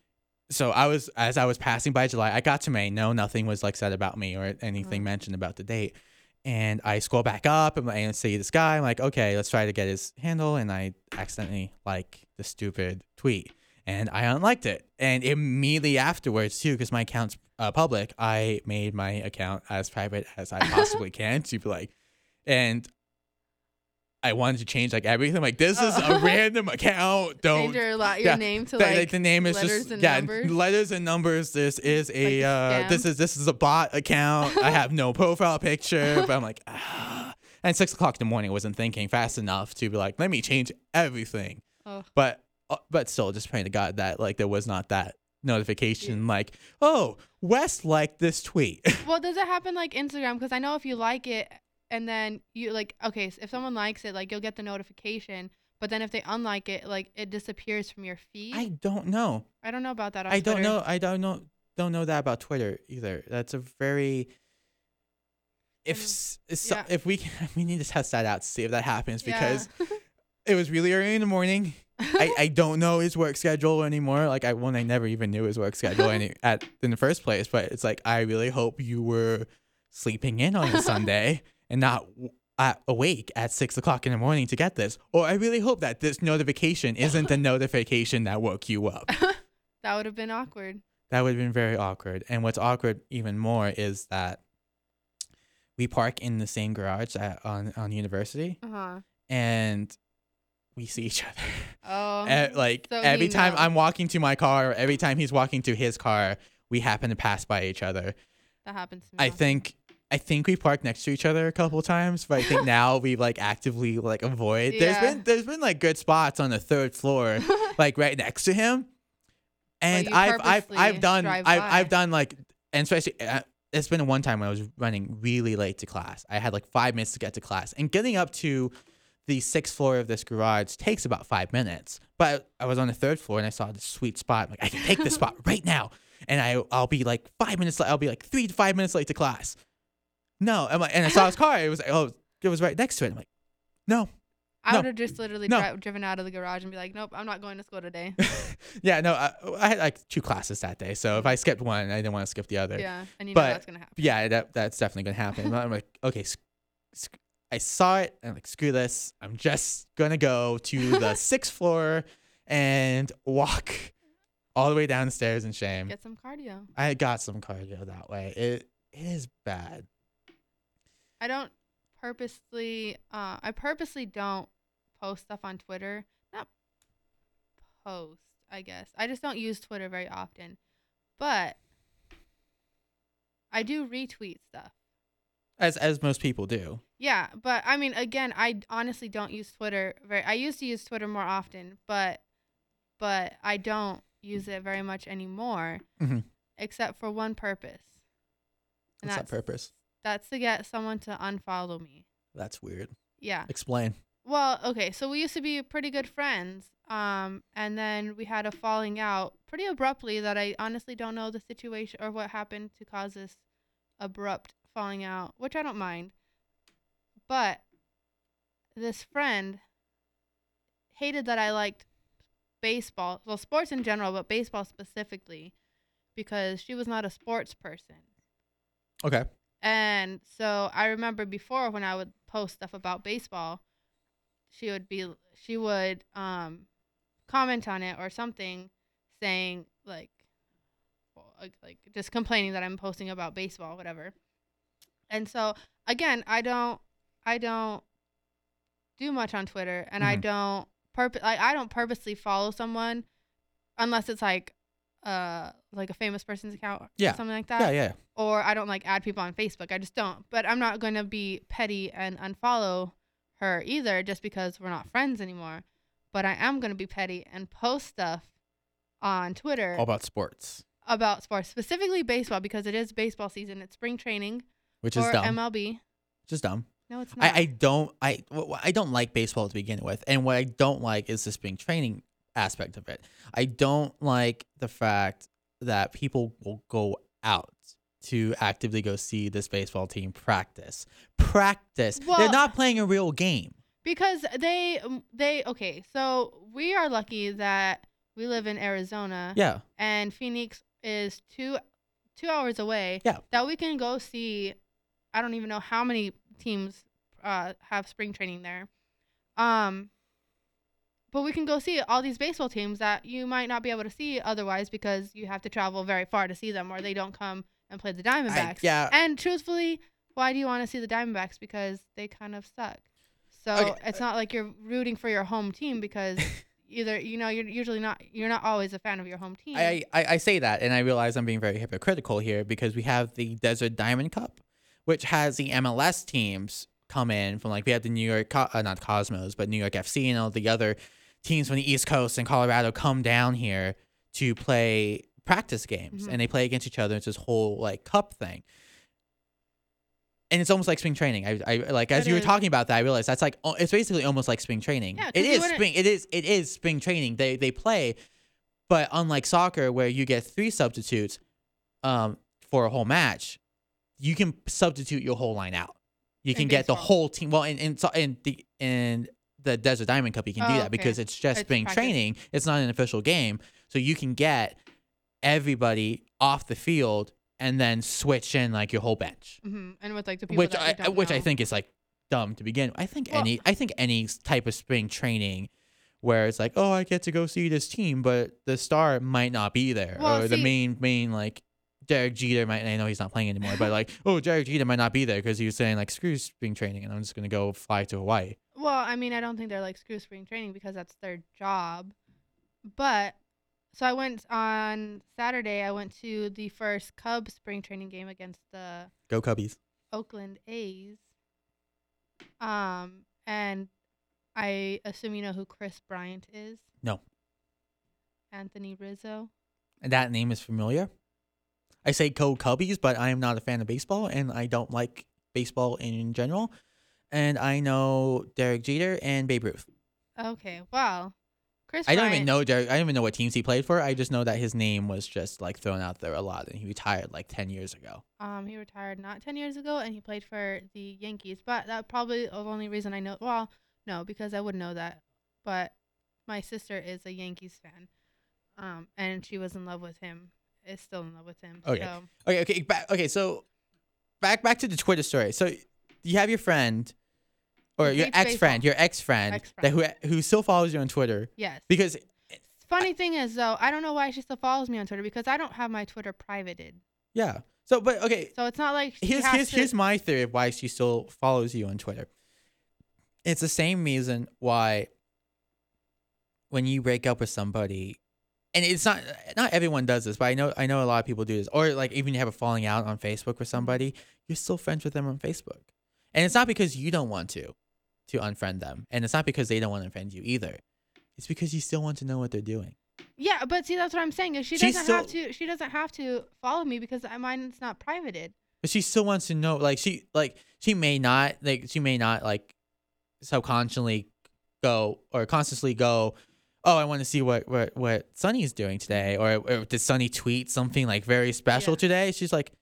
[SPEAKER 1] So I was as I was passing by July, I got to May. No, nothing was like said about me or anything
[SPEAKER 2] Mhm.
[SPEAKER 1] mentioned about the date. And I scroll back up and I see this guy. I'm like, okay, let's try to get his handle. And I accidentally like the stupid tweet and I unliked it. And immediately afterwards, too, because my account's uh, public, I made my account as private as I possibly can to be like, and I wanted to change like everything. Like this is a
[SPEAKER 2] Oh.
[SPEAKER 1] random account. Don't
[SPEAKER 2] Change your, la- your
[SPEAKER 1] yeah,
[SPEAKER 2] name to
[SPEAKER 1] the,
[SPEAKER 2] like
[SPEAKER 1] the name is
[SPEAKER 2] letters
[SPEAKER 1] just
[SPEAKER 2] and
[SPEAKER 1] yeah
[SPEAKER 2] numbers.
[SPEAKER 1] letters and numbers. This is a
[SPEAKER 2] Like
[SPEAKER 1] uh, this is this is a bot account. I have no profile picture, but I'm like ah. And six o'clock in the morning, I wasn't thinking fast enough to be like, let me change everything.
[SPEAKER 2] Oh.
[SPEAKER 1] But uh, but still, just praying to God that like there was not that notification like, oh, Wes liked this tweet.
[SPEAKER 2] Well, does it happen like Instagram? Because I know if you like it and then you like, okay, so if someone likes it, like you'll get the notification. But then if they unlike it, like it disappears from your feed.
[SPEAKER 1] I don't know.
[SPEAKER 2] I don't know about that.
[SPEAKER 1] I don't
[SPEAKER 2] Twitter.
[SPEAKER 1] know. I don't know. Don't know that about Twitter either. That's a very. If so,
[SPEAKER 2] yeah.
[SPEAKER 1] if we can, we need to test that out to see if that happens
[SPEAKER 2] Yeah.
[SPEAKER 1] because it was really early in the morning. I, I don't know his work schedule anymore. Like I one I never even knew his work schedule any at in the first place. But it's like I really hope you were sleeping in on a Sunday and not awake at six o'clock in the morning to get this. Or I really hope that this notification isn't the notification that woke you up.
[SPEAKER 2] that would have been awkward.
[SPEAKER 1] That would have been very awkward. And what's awkward even more is that we park in the same garage at, on on university,
[SPEAKER 2] Uh huh.
[SPEAKER 1] and we see each other.
[SPEAKER 2] Oh.
[SPEAKER 1] Eh, like
[SPEAKER 2] so
[SPEAKER 1] every time
[SPEAKER 2] knows.
[SPEAKER 1] I'm walking to my car, or every time he's walking to his car, we happen to pass by each other.
[SPEAKER 2] that happens to me.
[SPEAKER 1] I think I think we parked next to each other a couple times, but I think now we like actively like avoid. There's been there's been like good spots on the third floor, like right next to him. And
[SPEAKER 2] you
[SPEAKER 1] I've I've I've done I've
[SPEAKER 2] by.
[SPEAKER 1] I've done like and especially uh, it's been one time when I was running really late to class. I had like five minutes to get to class, and getting up to the sixth floor of this garage takes about five minutes. But I was on the third floor and I saw this sweet spot. I'm like, I can take this spot right now, and I I'll be like five minutes. late. I'll be like three to five minutes late to class. No, I'm like, and I saw his car. It was like, oh, it was right next to it. I'm like, no,
[SPEAKER 2] I
[SPEAKER 1] no.
[SPEAKER 2] would have just literally
[SPEAKER 1] No.
[SPEAKER 2] dri- driven out of the garage and be like, nope, I'm not going to school today.
[SPEAKER 1] yeah, no. I, I had like two classes that day, so if I skipped one, I didn't want to skip the other.
[SPEAKER 2] yeah. And you know that's going to happen.
[SPEAKER 1] yeah, that that's definitely gonna happen. I'm like, okay, sc- sc- I saw it. and I'm like, screw this. I'm just gonna go to the sixth floor and walk all the way downstairs in shame.
[SPEAKER 2] Get some cardio.
[SPEAKER 1] I got some cardio that way. It it is bad.
[SPEAKER 2] I don't purposely uh I purposely don't post stuff on Twitter. Not post, I guess. I just don't use Twitter very often. But I do retweet stuff.
[SPEAKER 1] As as most people do.
[SPEAKER 2] Yeah, but I mean again, I honestly don't use Twitter very I used to use Twitter more often, but but I don't use it very much anymore
[SPEAKER 1] Mhm.
[SPEAKER 2] except for one purpose. And
[SPEAKER 1] What's that purpose?
[SPEAKER 2] That's to get someone to unfollow me.
[SPEAKER 1] That's weird.
[SPEAKER 2] Yeah.
[SPEAKER 1] Explain.
[SPEAKER 2] Well, okay, so we used to be pretty good friends. Um, and then we had a falling out pretty abruptly that I honestly don't know the situation or what happened to cause this abrupt falling out, which I don't mind. But this friend hated that I liked baseball, well, sports in general, but baseball specifically, because she was not a sports person.
[SPEAKER 1] Okay.
[SPEAKER 2] And so I remember before when I would post stuff about baseball, she would be she would um comment on it or something saying like like, just complaining that I'm posting about baseball whatever. And so again, I don't I don't do much on Twitter and I
[SPEAKER 1] Mhm.
[SPEAKER 2] don't purpose I, I don't purposely follow someone unless it's like uh like a famous person's account or
[SPEAKER 1] Yeah.
[SPEAKER 2] something like that
[SPEAKER 1] Yeah, yeah.
[SPEAKER 2] or I don't like add people on Facebook. I just don't. But I'm not going to be petty and unfollow her either just because we're not friends anymore. But I am going to be petty and post stuff on Twitter
[SPEAKER 1] All about sports,
[SPEAKER 2] about sports, specifically baseball because it is baseball season. It's spring training
[SPEAKER 1] which is dumb.
[SPEAKER 2] MLB.
[SPEAKER 1] Just dumb.
[SPEAKER 2] No, it's not.
[SPEAKER 1] I, I don't I I don't like baseball to begin with, and what I don't like is the spring training aspect of it. I don't like the fact that people will go out to actively go see this baseball team practice. Practice. They're not playing a real game.
[SPEAKER 2] because they um, they okay. So we are lucky that we live in Arizona.
[SPEAKER 1] Yeah.
[SPEAKER 2] and Phoenix is two two hours away.
[SPEAKER 1] Yeah.
[SPEAKER 2] That we can go see. I don't even know how many teams uh, have spring training there. Um, but we can go see all these baseball teams that you might not be able to see otherwise because you have to travel very far to see them or they don't come and play the Diamondbacks.
[SPEAKER 1] yeah.
[SPEAKER 2] And truthfully, why do you want to see the Diamondbacks? Because they kind of suck. So
[SPEAKER 1] Okay,
[SPEAKER 2] it's not like you're rooting for your home team because either you know you're usually not you're not always a fan of your home team.
[SPEAKER 1] I, I I say that, and I realize I'm being very hypocritical here because we have the Desert Diamond Cup, which has the MLS teams come in from like we have the New York uh, not Cosmos, but New York FC and all the other teams from the East Coast and Colorado come down here to play practice games,
[SPEAKER 2] Mhm.
[SPEAKER 1] and they play against each other. It's this whole like cup thing. And it's almost like spring training. I, I like as
[SPEAKER 2] It
[SPEAKER 1] you were talking about that. I realized that's like it's basically almost like spring training.
[SPEAKER 2] Yeah,
[SPEAKER 1] it is spring. It is it is spring training. They they play, but unlike soccer, where you get three substitutes um, for a whole match, you can substitute your whole line out. You can get the whole team. Well, in in, so- in the in the Desert Diamond Cup, you can do
[SPEAKER 2] Oh,
[SPEAKER 1] that because it's just
[SPEAKER 2] It's
[SPEAKER 1] spring
[SPEAKER 2] practice.
[SPEAKER 1] training. It's not an official game, so you can get everybody off the field and then switch in like your whole bench,
[SPEAKER 2] hmm And with like the people
[SPEAKER 1] which I which I think is like dumb to begin. with. I think
[SPEAKER 2] Well-
[SPEAKER 1] any I think any type of spring training where it's like, oh, I get to go see this team, but the star might not be there,
[SPEAKER 2] Well,
[SPEAKER 1] or the main main like Derek Jeter might. I know he's not playing anymore, but like, oh, Derek Jeter might not be there because he was saying like, screw spring training, and I'm just gonna go fly to Hawaii.
[SPEAKER 2] Well, I mean, I don't think they're like screw spring training because that's their job. But so I went on Saturday. I went to the first Cubs spring training game against the
[SPEAKER 1] Go Cubbies.
[SPEAKER 2] Oakland A's. Um, and I assume you know who Kris Bryant is.
[SPEAKER 1] No.
[SPEAKER 2] Anthony Rizzo.
[SPEAKER 1] That name is familiar. I say Go Cubbies, but I am not a fan of baseball, and I don't like baseball in general. And I know Derek Jeter and Babe Ruth.
[SPEAKER 2] Okay, wow. Chris.
[SPEAKER 1] I don't even know Derek. I don't even know what teams he played for. I just know that his name was just like thrown out there a lot, and he retired like ten years ago.
[SPEAKER 2] Um, he retired not ten years ago, and he played for the Yankees. But that probably the only reason I know. Well, no, because I would know that. But my sister is a Yankees fan, um, and she was in love with him. Is still in love with him.
[SPEAKER 1] Okay.
[SPEAKER 2] So
[SPEAKER 1] Okay, okay, back. Okay, so back back to the Twitter story. So you have your friend, or your ex friend, your ex friend that who who still follows you on Twitter
[SPEAKER 2] yes.
[SPEAKER 1] because
[SPEAKER 2] Funny thing is though, I don't know why she still follows me on Twitter because I don't have my Twitter privated.
[SPEAKER 1] yeah. So but okay,
[SPEAKER 2] So it's not like
[SPEAKER 1] here's here's
[SPEAKER 2] to,
[SPEAKER 1] here's my theory of why she still follows you on Twitter. It's the same reason why when you break up with somebody, and it's not not everyone does this, but I know I know a lot of people do this, or like even you have a falling out on Facebook with somebody, you're still friends with them on Facebook, and it's not because you don't want to to unfriend them, and it's not because they don't want to unfriend you either. It's because you still want to know what they're doing.
[SPEAKER 2] Yeah, but see, that's what I'm saying. She doesn't have to. She doesn't have to follow me because mine's not privated.
[SPEAKER 1] but she still wants to know like she like she may not like she may not like subconsciously go or consciously go oh i want to see what what what sunny's doing today or, or did sunny tweet something like very special
[SPEAKER 2] Yeah.
[SPEAKER 1] today she's like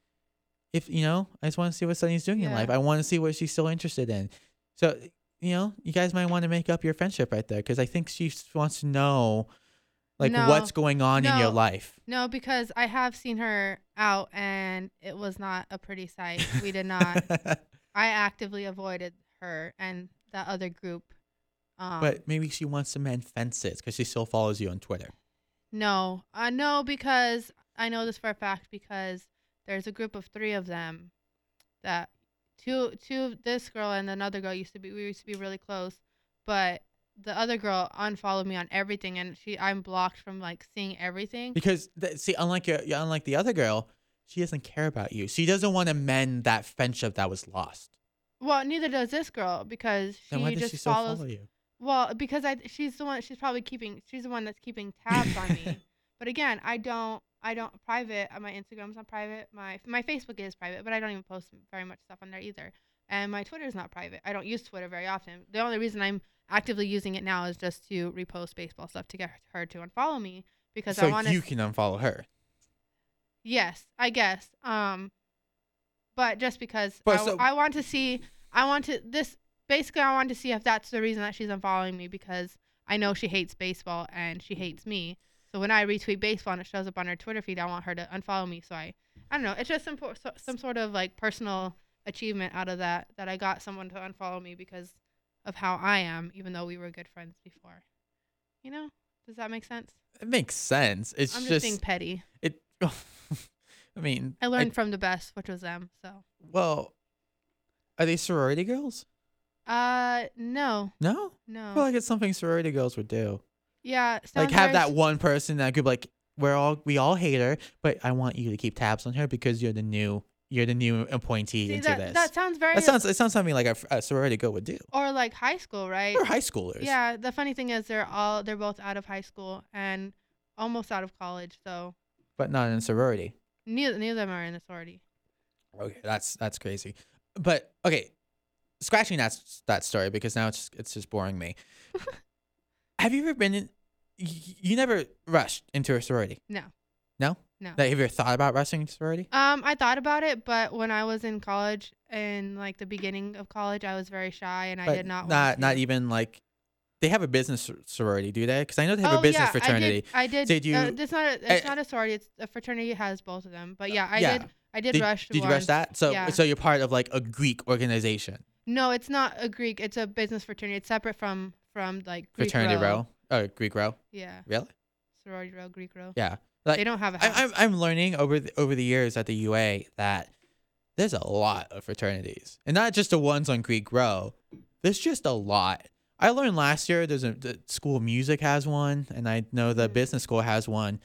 [SPEAKER 1] if you know i just want to see what sunny's doing in life i want to see what she's still interested in so you know you guys might want to make up your friendship right there because i think she wants to know like
[SPEAKER 2] No.
[SPEAKER 1] what's going on in your life
[SPEAKER 2] No, because I have seen her out and it was not a pretty sight. We did not. I actively avoided her and that other group. Um,
[SPEAKER 1] but maybe she wants to mend fences because she still follows you on twitter
[SPEAKER 2] no, uh, no, because I know this for a fact because there's a group of three of them that two, two, this girl and another girl used to be. We used to be really close, but the other girl unfollowed me on everything, and she I'm blocked from like seeing everything.
[SPEAKER 1] Because th- see, unlike your, unlike the other girl, she doesn't care about you. She doesn't want to mend that friendship that was lost.
[SPEAKER 2] Well, neither does this girl because
[SPEAKER 1] Then why
[SPEAKER 2] she
[SPEAKER 1] does
[SPEAKER 2] just
[SPEAKER 1] she still
[SPEAKER 2] follows.
[SPEAKER 1] follow you?
[SPEAKER 2] Well, because I she's the one she's probably keeping she's the one that's keeping tabs on me. But again, I don't I don't private uh, my Instagram's not private. My my Facebook is private, but I don't even post very much stuff on there either. And my Twitter is not private. I don't use Twitter very often. The only reason I'm actively using it now is just to repost baseball stuff to get her to unfollow me because
[SPEAKER 1] So
[SPEAKER 2] I want to
[SPEAKER 1] you can unfollow her.
[SPEAKER 2] Yes, I guess. Um, but just because
[SPEAKER 1] But
[SPEAKER 2] I,
[SPEAKER 1] so-
[SPEAKER 2] I want to see, I want to this basically I want to see if that's the reason that she's unfollowing me because I know she hates baseball and she hates me. So when I retweet baseball and it shows up on her Twitter feed, I want her to unfollow me. So I, I don't know. It's just some some sort of like personal achievement out of that that I got someone to unfollow me because of how I am, even though we were good friends before. You know? Does that make sense?
[SPEAKER 1] It makes sense. It's
[SPEAKER 2] I'm just,
[SPEAKER 1] just
[SPEAKER 2] being petty.
[SPEAKER 1] it. I mean,
[SPEAKER 2] I learned from the best, which was them. So,
[SPEAKER 1] well, are they sorority girls?
[SPEAKER 2] uh, no,
[SPEAKER 1] No,
[SPEAKER 2] no.
[SPEAKER 1] I feel like it's something sorority girls would do.
[SPEAKER 2] Yeah,
[SPEAKER 1] like have that one person that could be like we're all we all hate her, but I want you to keep tabs on her because you're the new you're the new appointee
[SPEAKER 2] See,
[SPEAKER 1] into
[SPEAKER 2] that,
[SPEAKER 1] this.
[SPEAKER 2] that sounds very
[SPEAKER 1] that sounds it sounds something like a, a sorority girl would do,
[SPEAKER 2] or like high school, right?
[SPEAKER 1] or high schoolers.
[SPEAKER 2] Yeah, the funny thing is they're all they're both out of high school and almost out of college, so
[SPEAKER 1] but not in a sorority.
[SPEAKER 2] neither neither of them are in a sorority.
[SPEAKER 1] Okay, that's that's crazy. But okay, scratching that that story because now it's it's just boring me. have you ever been in? You, never rushed into a sorority.
[SPEAKER 2] No.
[SPEAKER 1] No.
[SPEAKER 2] No.
[SPEAKER 1] Like, have you ever thought about rushing into sorority?
[SPEAKER 2] Um, I thought about it, but when I was in college in like the beginning of college, I was very shy and I
[SPEAKER 1] But
[SPEAKER 2] did not.
[SPEAKER 1] Not
[SPEAKER 2] want to.
[SPEAKER 1] not even like. They have a business sorority, do they? Because I know they have
[SPEAKER 2] oh,
[SPEAKER 1] a business
[SPEAKER 2] yeah,
[SPEAKER 1] fraternity.
[SPEAKER 2] I did. I did.
[SPEAKER 1] Did you-
[SPEAKER 2] uh, it's not. A, it's
[SPEAKER 1] uh,
[SPEAKER 2] not a sorority. It's a fraternity has both of them. But yeah, I
[SPEAKER 1] yeah.
[SPEAKER 2] did. I did,
[SPEAKER 1] Did,
[SPEAKER 2] rush.
[SPEAKER 1] did you rush that? So
[SPEAKER 2] yeah.
[SPEAKER 1] so you're part of like a Greek organization,
[SPEAKER 2] No, it's not a Greek. It's a business fraternity. It's separate from from like Greek
[SPEAKER 1] fraternity
[SPEAKER 2] row.
[SPEAKER 1] row, oh Greek row.
[SPEAKER 2] Yeah,
[SPEAKER 1] Really?
[SPEAKER 2] sorority row, Greek row.
[SPEAKER 1] Yeah. Like
[SPEAKER 2] they don't have a
[SPEAKER 1] I,
[SPEAKER 2] house.
[SPEAKER 1] I'm I'm learning over the, over the years at the UA that there's a lot of fraternities, and not just the ones on Greek Row. There's just a lot. I learned last year there's a the school of music has one, and I know the
[SPEAKER 2] Mhm.
[SPEAKER 1] business school has one.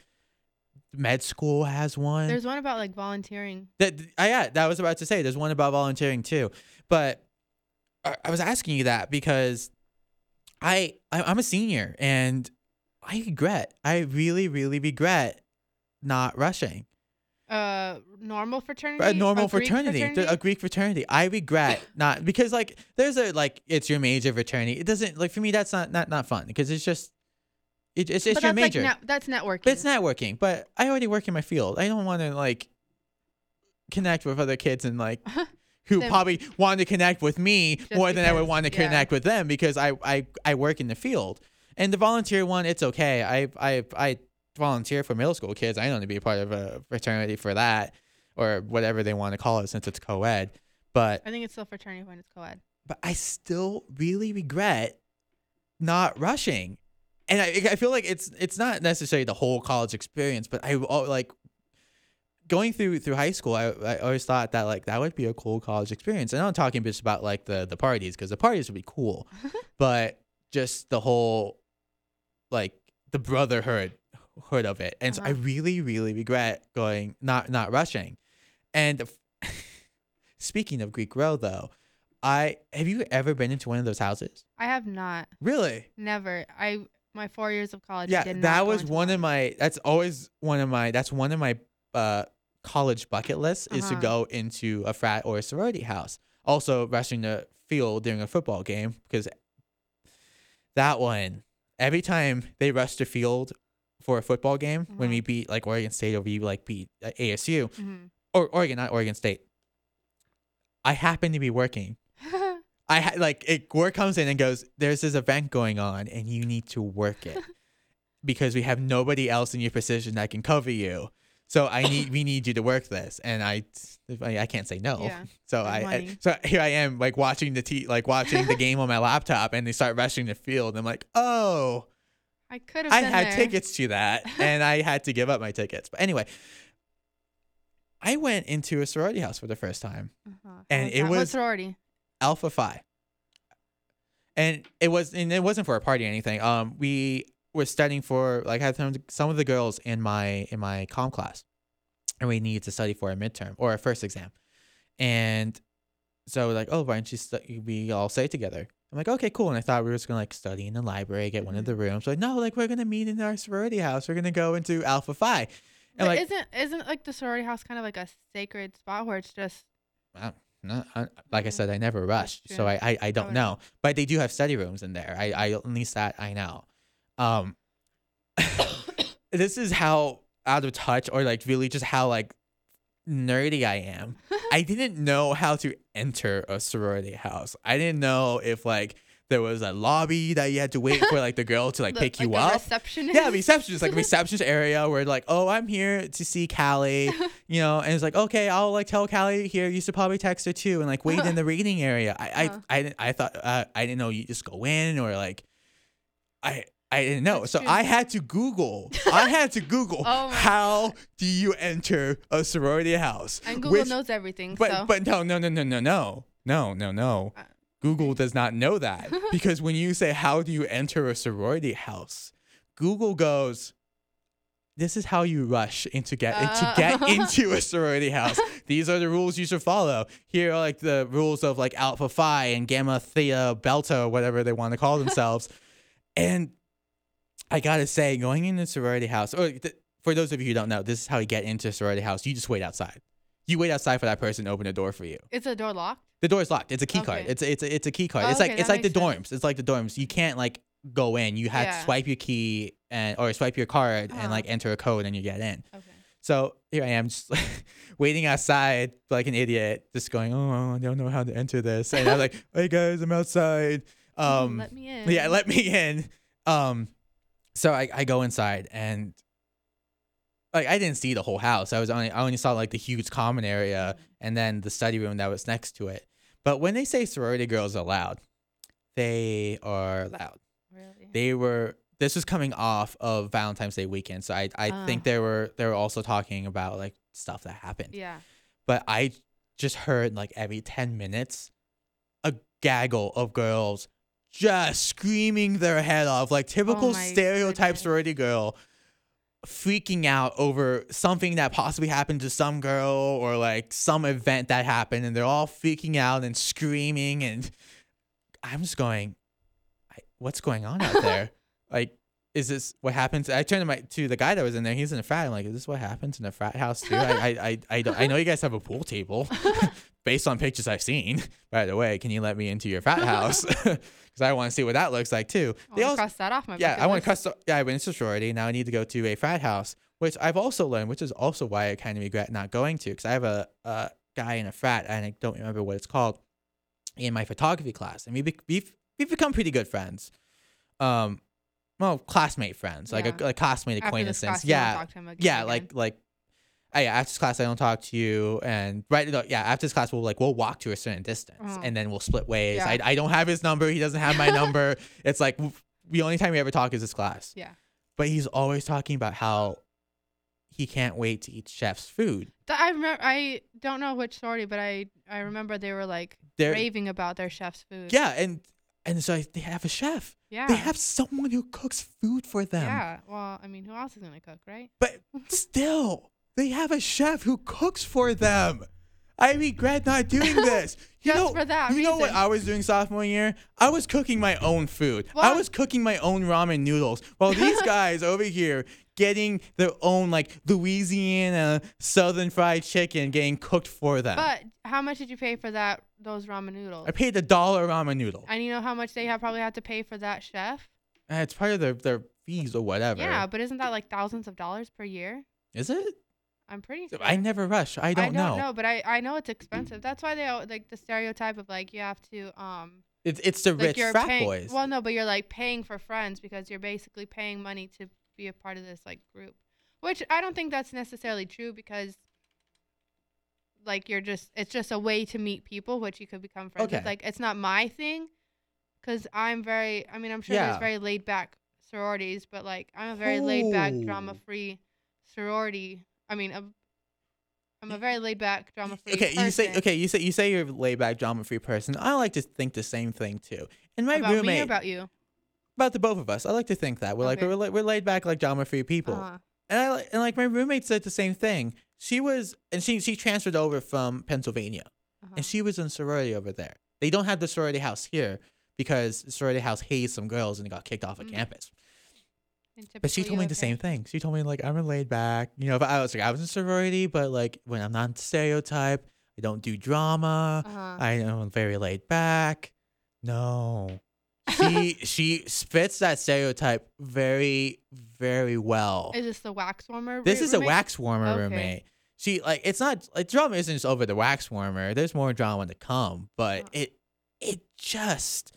[SPEAKER 1] Med school has one.
[SPEAKER 2] There's one about like volunteering.
[SPEAKER 1] That I yeah, that was about to say. There's one about volunteering too, but I, I was asking you that because I, I I'm a senior and I regret. I really really regret not rushing
[SPEAKER 2] Uh, normal fraternity.
[SPEAKER 1] a normal
[SPEAKER 2] Greek
[SPEAKER 1] fraternity, a Greek fraternity. I regret not because like there's a like it's your major fraternity. It doesn't like for me that's not not not fun because it's just it, it's it's
[SPEAKER 2] but
[SPEAKER 1] your major.
[SPEAKER 2] Like net- that's networking.
[SPEAKER 1] But it's networking. But I already work in my field. I don't want to like connect with other kids and like who probably want to connect with me more than I would want to
[SPEAKER 2] yeah.
[SPEAKER 1] connect with them because I, I I work in the field. And the volunteer one, it's okay. I I I volunteer for middle school kids. I don't want to be a part of a fraternity for that or whatever they want to call it since it's co-ed. But
[SPEAKER 2] I think it's still fraternity when it's co-ed.
[SPEAKER 1] but I still really regret not rushing. And I, I feel like it's it's not necessarily the whole college experience, but I oh, like going through through high school. I, I always thought that like that would be a cool college experience. And I'm not talking just about like the the parties because the parties would be cool, but just the whole like the brotherhood hood of it. And so I
[SPEAKER 2] Uh-huh.
[SPEAKER 1] really really regret going not not rushing. And speaking of Greek row though, I have you ever been into one of those houses?
[SPEAKER 2] I have not.
[SPEAKER 1] Really?
[SPEAKER 2] Never. I my four years of college.
[SPEAKER 1] Yeah, that was one of my. That's always one of my. That's one of my uh, college bucket lists is to
[SPEAKER 2] Uh-huh.
[SPEAKER 1] go into a frat or a sorority house. Also, rushing the field during a football game because that one. Every time they rush the field for a football game, when
[SPEAKER 2] Uh-huh.
[SPEAKER 1] we beat like Oregon State or we like beat uh, ASU
[SPEAKER 2] Mhm.
[SPEAKER 1] or Oregon, not Oregon State. I happen to be working. I ha- like it. Work comes in and goes. There's this event going on, and you need to work it because we have nobody else in your position that can cover you. So I need we need you to work this, and I I, I can't say no.
[SPEAKER 2] Yeah,
[SPEAKER 1] So I, I so here I am like watching the t like watching the game on my laptop, and they start rushing the field. I'm like, oh,
[SPEAKER 2] I could have.
[SPEAKER 1] I had
[SPEAKER 2] there.
[SPEAKER 1] tickets to that, and I had to give up my tickets. But anyway, I went into a sorority house for the first time.
[SPEAKER 2] Uh-huh.
[SPEAKER 1] And it
[SPEAKER 2] that? What
[SPEAKER 1] was-
[SPEAKER 2] sorority.
[SPEAKER 1] Alpha Phi. And it was and it wasn't for a party or anything. Um we were studying for like I had some some of the girls in my in my comm class. And we needed to study for a midterm or a first exam. And so we're like, oh, why don't you stu- we all stay together? I'm like, okay, cool. And I thought we were just gonna like study in the library, get one of
[SPEAKER 2] Mhm.
[SPEAKER 1] the rooms. Like, no, like we're gonna meet in our sorority house. We're gonna go into Alpha Phi. And
[SPEAKER 2] But
[SPEAKER 1] like,
[SPEAKER 2] isn't isn't like the sorority house kind of like a sacred spot where it's just
[SPEAKER 1] No, I, like I said, I never rushed, so. I I, I don't know. But they do have study rooms in there. I, I at least that I know. Um, this is how out of touch or like really just how like nerdy I am. I didn't know how to enter a sorority house. I didn't know if like there was a lobby that you had to wait for like the girl to like
[SPEAKER 2] the-
[SPEAKER 1] pick you
[SPEAKER 2] a
[SPEAKER 1] up.
[SPEAKER 2] receptionist.
[SPEAKER 1] Yeah, receptionist, like a receptionist area where like, oh, I'm here to see Callie, you know, and it's like, okay, I'll like tell Callie here. You should probably text her too, and like wait in the reading area. I
[SPEAKER 2] Uh-huh.
[SPEAKER 1] I I, I thought uh, I didn't know you just go in or like, I I didn't know.
[SPEAKER 2] That's
[SPEAKER 1] so
[SPEAKER 2] true.
[SPEAKER 1] I had to Google. I had to Google
[SPEAKER 2] Oh
[SPEAKER 1] how do you enter a sorority house?
[SPEAKER 2] And Google
[SPEAKER 1] Which-
[SPEAKER 2] knows everything.
[SPEAKER 1] But
[SPEAKER 2] so
[SPEAKER 1] but no no no no no no no no no.
[SPEAKER 2] Uh,
[SPEAKER 1] Google does not know that because when you say how do you enter a sorority house, Google goes. This is how you rush into get to get
[SPEAKER 2] Uh.
[SPEAKER 1] into a sorority house. These are the rules you should follow. Here are like the rules of like Alpha Phi and Gamma Theta Belta, whatever they want to call themselves. and I gotta say, going into sorority house, or th- for those of you who don't know, this is how you get into a sorority house. You just wait outside. You wait outside for that person to open the door for you.
[SPEAKER 2] is the door locked?
[SPEAKER 1] The door is locked. It's a key card. It's a, it's a, it's a key card.
[SPEAKER 2] Oh,
[SPEAKER 1] it's like
[SPEAKER 2] okay,
[SPEAKER 1] it's like the
[SPEAKER 2] makes
[SPEAKER 1] dorms. It's like the dorms. You can't like go in. You have
[SPEAKER 2] Yeah.
[SPEAKER 1] to swipe your key and or swipe your card
[SPEAKER 2] Uh-huh.
[SPEAKER 1] and like enter a code and you get in.
[SPEAKER 2] Okay.
[SPEAKER 1] So here I am, just waiting outside like an idiot, just going, oh, I don't know how to enter this. And I'm like, hey guys, I'm outside. Um,
[SPEAKER 2] let me in.
[SPEAKER 1] yeah, let me in. Um, so I, I go inside and like I didn't see the whole house. I was only I only saw like the huge common area and then the study room that was next to it. But when they say sorority girls are loud, they are loud.
[SPEAKER 2] Really?
[SPEAKER 1] They were this was coming off of Valentine's Day weekend, so I I
[SPEAKER 2] Ah.
[SPEAKER 1] think they were they were also talking about like stuff that happened.
[SPEAKER 2] yeah.
[SPEAKER 1] But I just heard like every 10 minutes a gaggle of girls just screaming their head off like typical
[SPEAKER 2] Oh my
[SPEAKER 1] stereotype
[SPEAKER 2] goodness.
[SPEAKER 1] sorority girl freaking out over something that possibly happened to some girl or like some event that happened and they're all freaking out and screaming and I'm just going what's going on out there like is this what happens? I turned to my to the guy that was in there. He's in a frat. I'm like is this what happens in a frat house too? I I I, I, don't, I know you guys have a pool table based on pictures I've seen. By the way can you let me into your frat house? Because I want to see what that looks like too.
[SPEAKER 2] I
[SPEAKER 1] they
[SPEAKER 2] wanna cross that off my
[SPEAKER 1] yeah, I want to custom. Yeah, I went into sorority. Now I need to go to a frat house, which I've also learned, which is also why I kind of regret not going to, because I have a, a guy in a frat, and I don't remember what it's called, in my photography class, and we be, we've we've become pretty good friends. Um, well, classmate friends, like
[SPEAKER 2] Yeah.
[SPEAKER 1] a like classmate
[SPEAKER 2] After this
[SPEAKER 1] acquaintances.
[SPEAKER 2] class, you won't
[SPEAKER 1] Yeah,
[SPEAKER 2] talk to him again
[SPEAKER 1] yeah,
[SPEAKER 2] again.
[SPEAKER 1] like like. Oh, yeah, after this class I don't talk to you, and right, yeah, after this class we'll like we'll walk to a certain distance,
[SPEAKER 2] Oh.
[SPEAKER 1] and then we'll split ways.
[SPEAKER 2] Yeah.
[SPEAKER 1] I, I don't have his number, he doesn't have my number. It's like the only time we ever talk is this class
[SPEAKER 2] yeah.
[SPEAKER 1] but he's always talking about how he can't wait to eat chef's food.
[SPEAKER 2] I remember. I don't know which sorority, but I I remember they were like
[SPEAKER 1] They're,
[SPEAKER 2] raving about their chef's food.
[SPEAKER 1] yeah, and and so they have a chef.
[SPEAKER 2] Yeah.
[SPEAKER 1] They have someone who cooks food for them.
[SPEAKER 2] Yeah. Well, I mean, who else is gonna cook, right?
[SPEAKER 1] But still, they have a chef who cooks for them. I regret not doing this. You
[SPEAKER 2] Just
[SPEAKER 1] know,
[SPEAKER 2] for that
[SPEAKER 1] you know what
[SPEAKER 2] reason.
[SPEAKER 1] I was doing sophomore year? I was cooking my own food. I was cooking my own ramen noodles. While these guys over here getting their own like Louisiana Southern fried chicken getting cooked for them.
[SPEAKER 2] But how much did you pay for that? Those ramen noodles.
[SPEAKER 1] I paid a dollar ramen noodle.
[SPEAKER 2] And you know how much they have probably had to pay for that chef?
[SPEAKER 1] Uh, it's part of their, their fees or whatever.
[SPEAKER 2] Yeah, but isn't that like thousands of dollars per year?
[SPEAKER 1] Is it?
[SPEAKER 2] I'm pretty sure.
[SPEAKER 1] I never rush. I don't,
[SPEAKER 2] I don't
[SPEAKER 1] know.
[SPEAKER 2] know, but I I know it's expensive. That's why they like the stereotype of like you have to um
[SPEAKER 1] It's it's the
[SPEAKER 2] like
[SPEAKER 1] rich frat
[SPEAKER 2] paying.
[SPEAKER 1] boys.
[SPEAKER 2] Well, no, but you're like paying for friends because you're basically paying money to be a part of this like group, which I don't think that's necessarily true because like you're just it's just a way to meet people which you could become friends with. Like it's not my thing because I'm very. I mean, I'm sure
[SPEAKER 1] Yeah.
[SPEAKER 2] there's very laid back sororities, but like I'm a very laid back, drama free sorority. I mean, I'm, a very laid back, drama free.
[SPEAKER 1] okay, you say okay, you say you say you're a laid back, drama free person. I like to think the same thing too. And my
[SPEAKER 2] about me
[SPEAKER 1] roommate
[SPEAKER 2] or about you?
[SPEAKER 1] about the both of us, I like to think that we're like we're, we're laid back, like drama free people.
[SPEAKER 2] Uh-huh.
[SPEAKER 1] And I like and like my roommate said the same thing. She was and she she transferred over from Pennsylvania.
[SPEAKER 2] Uh-huh.
[SPEAKER 1] and she was in sorority over there. They don't have the sorority house here because the sorority house hates some girls and got kicked off of
[SPEAKER 2] Mm.
[SPEAKER 1] campus. But she told me
[SPEAKER 2] you
[SPEAKER 1] the same thing. She told me like I'm laid back, you know. But I was like I was in sorority, but like when I'm not stereotype, I don't do drama.
[SPEAKER 2] Uh-huh.
[SPEAKER 1] I am very laid back. No, she she spits that stereotype very very well.
[SPEAKER 2] Is this the wax warmer?
[SPEAKER 1] This is a wax warmer
[SPEAKER 2] Okay.
[SPEAKER 1] roommate. She like it's not like drama isn't just over the wax warmer. There's more drama to come, but
[SPEAKER 2] Huh.
[SPEAKER 1] it it just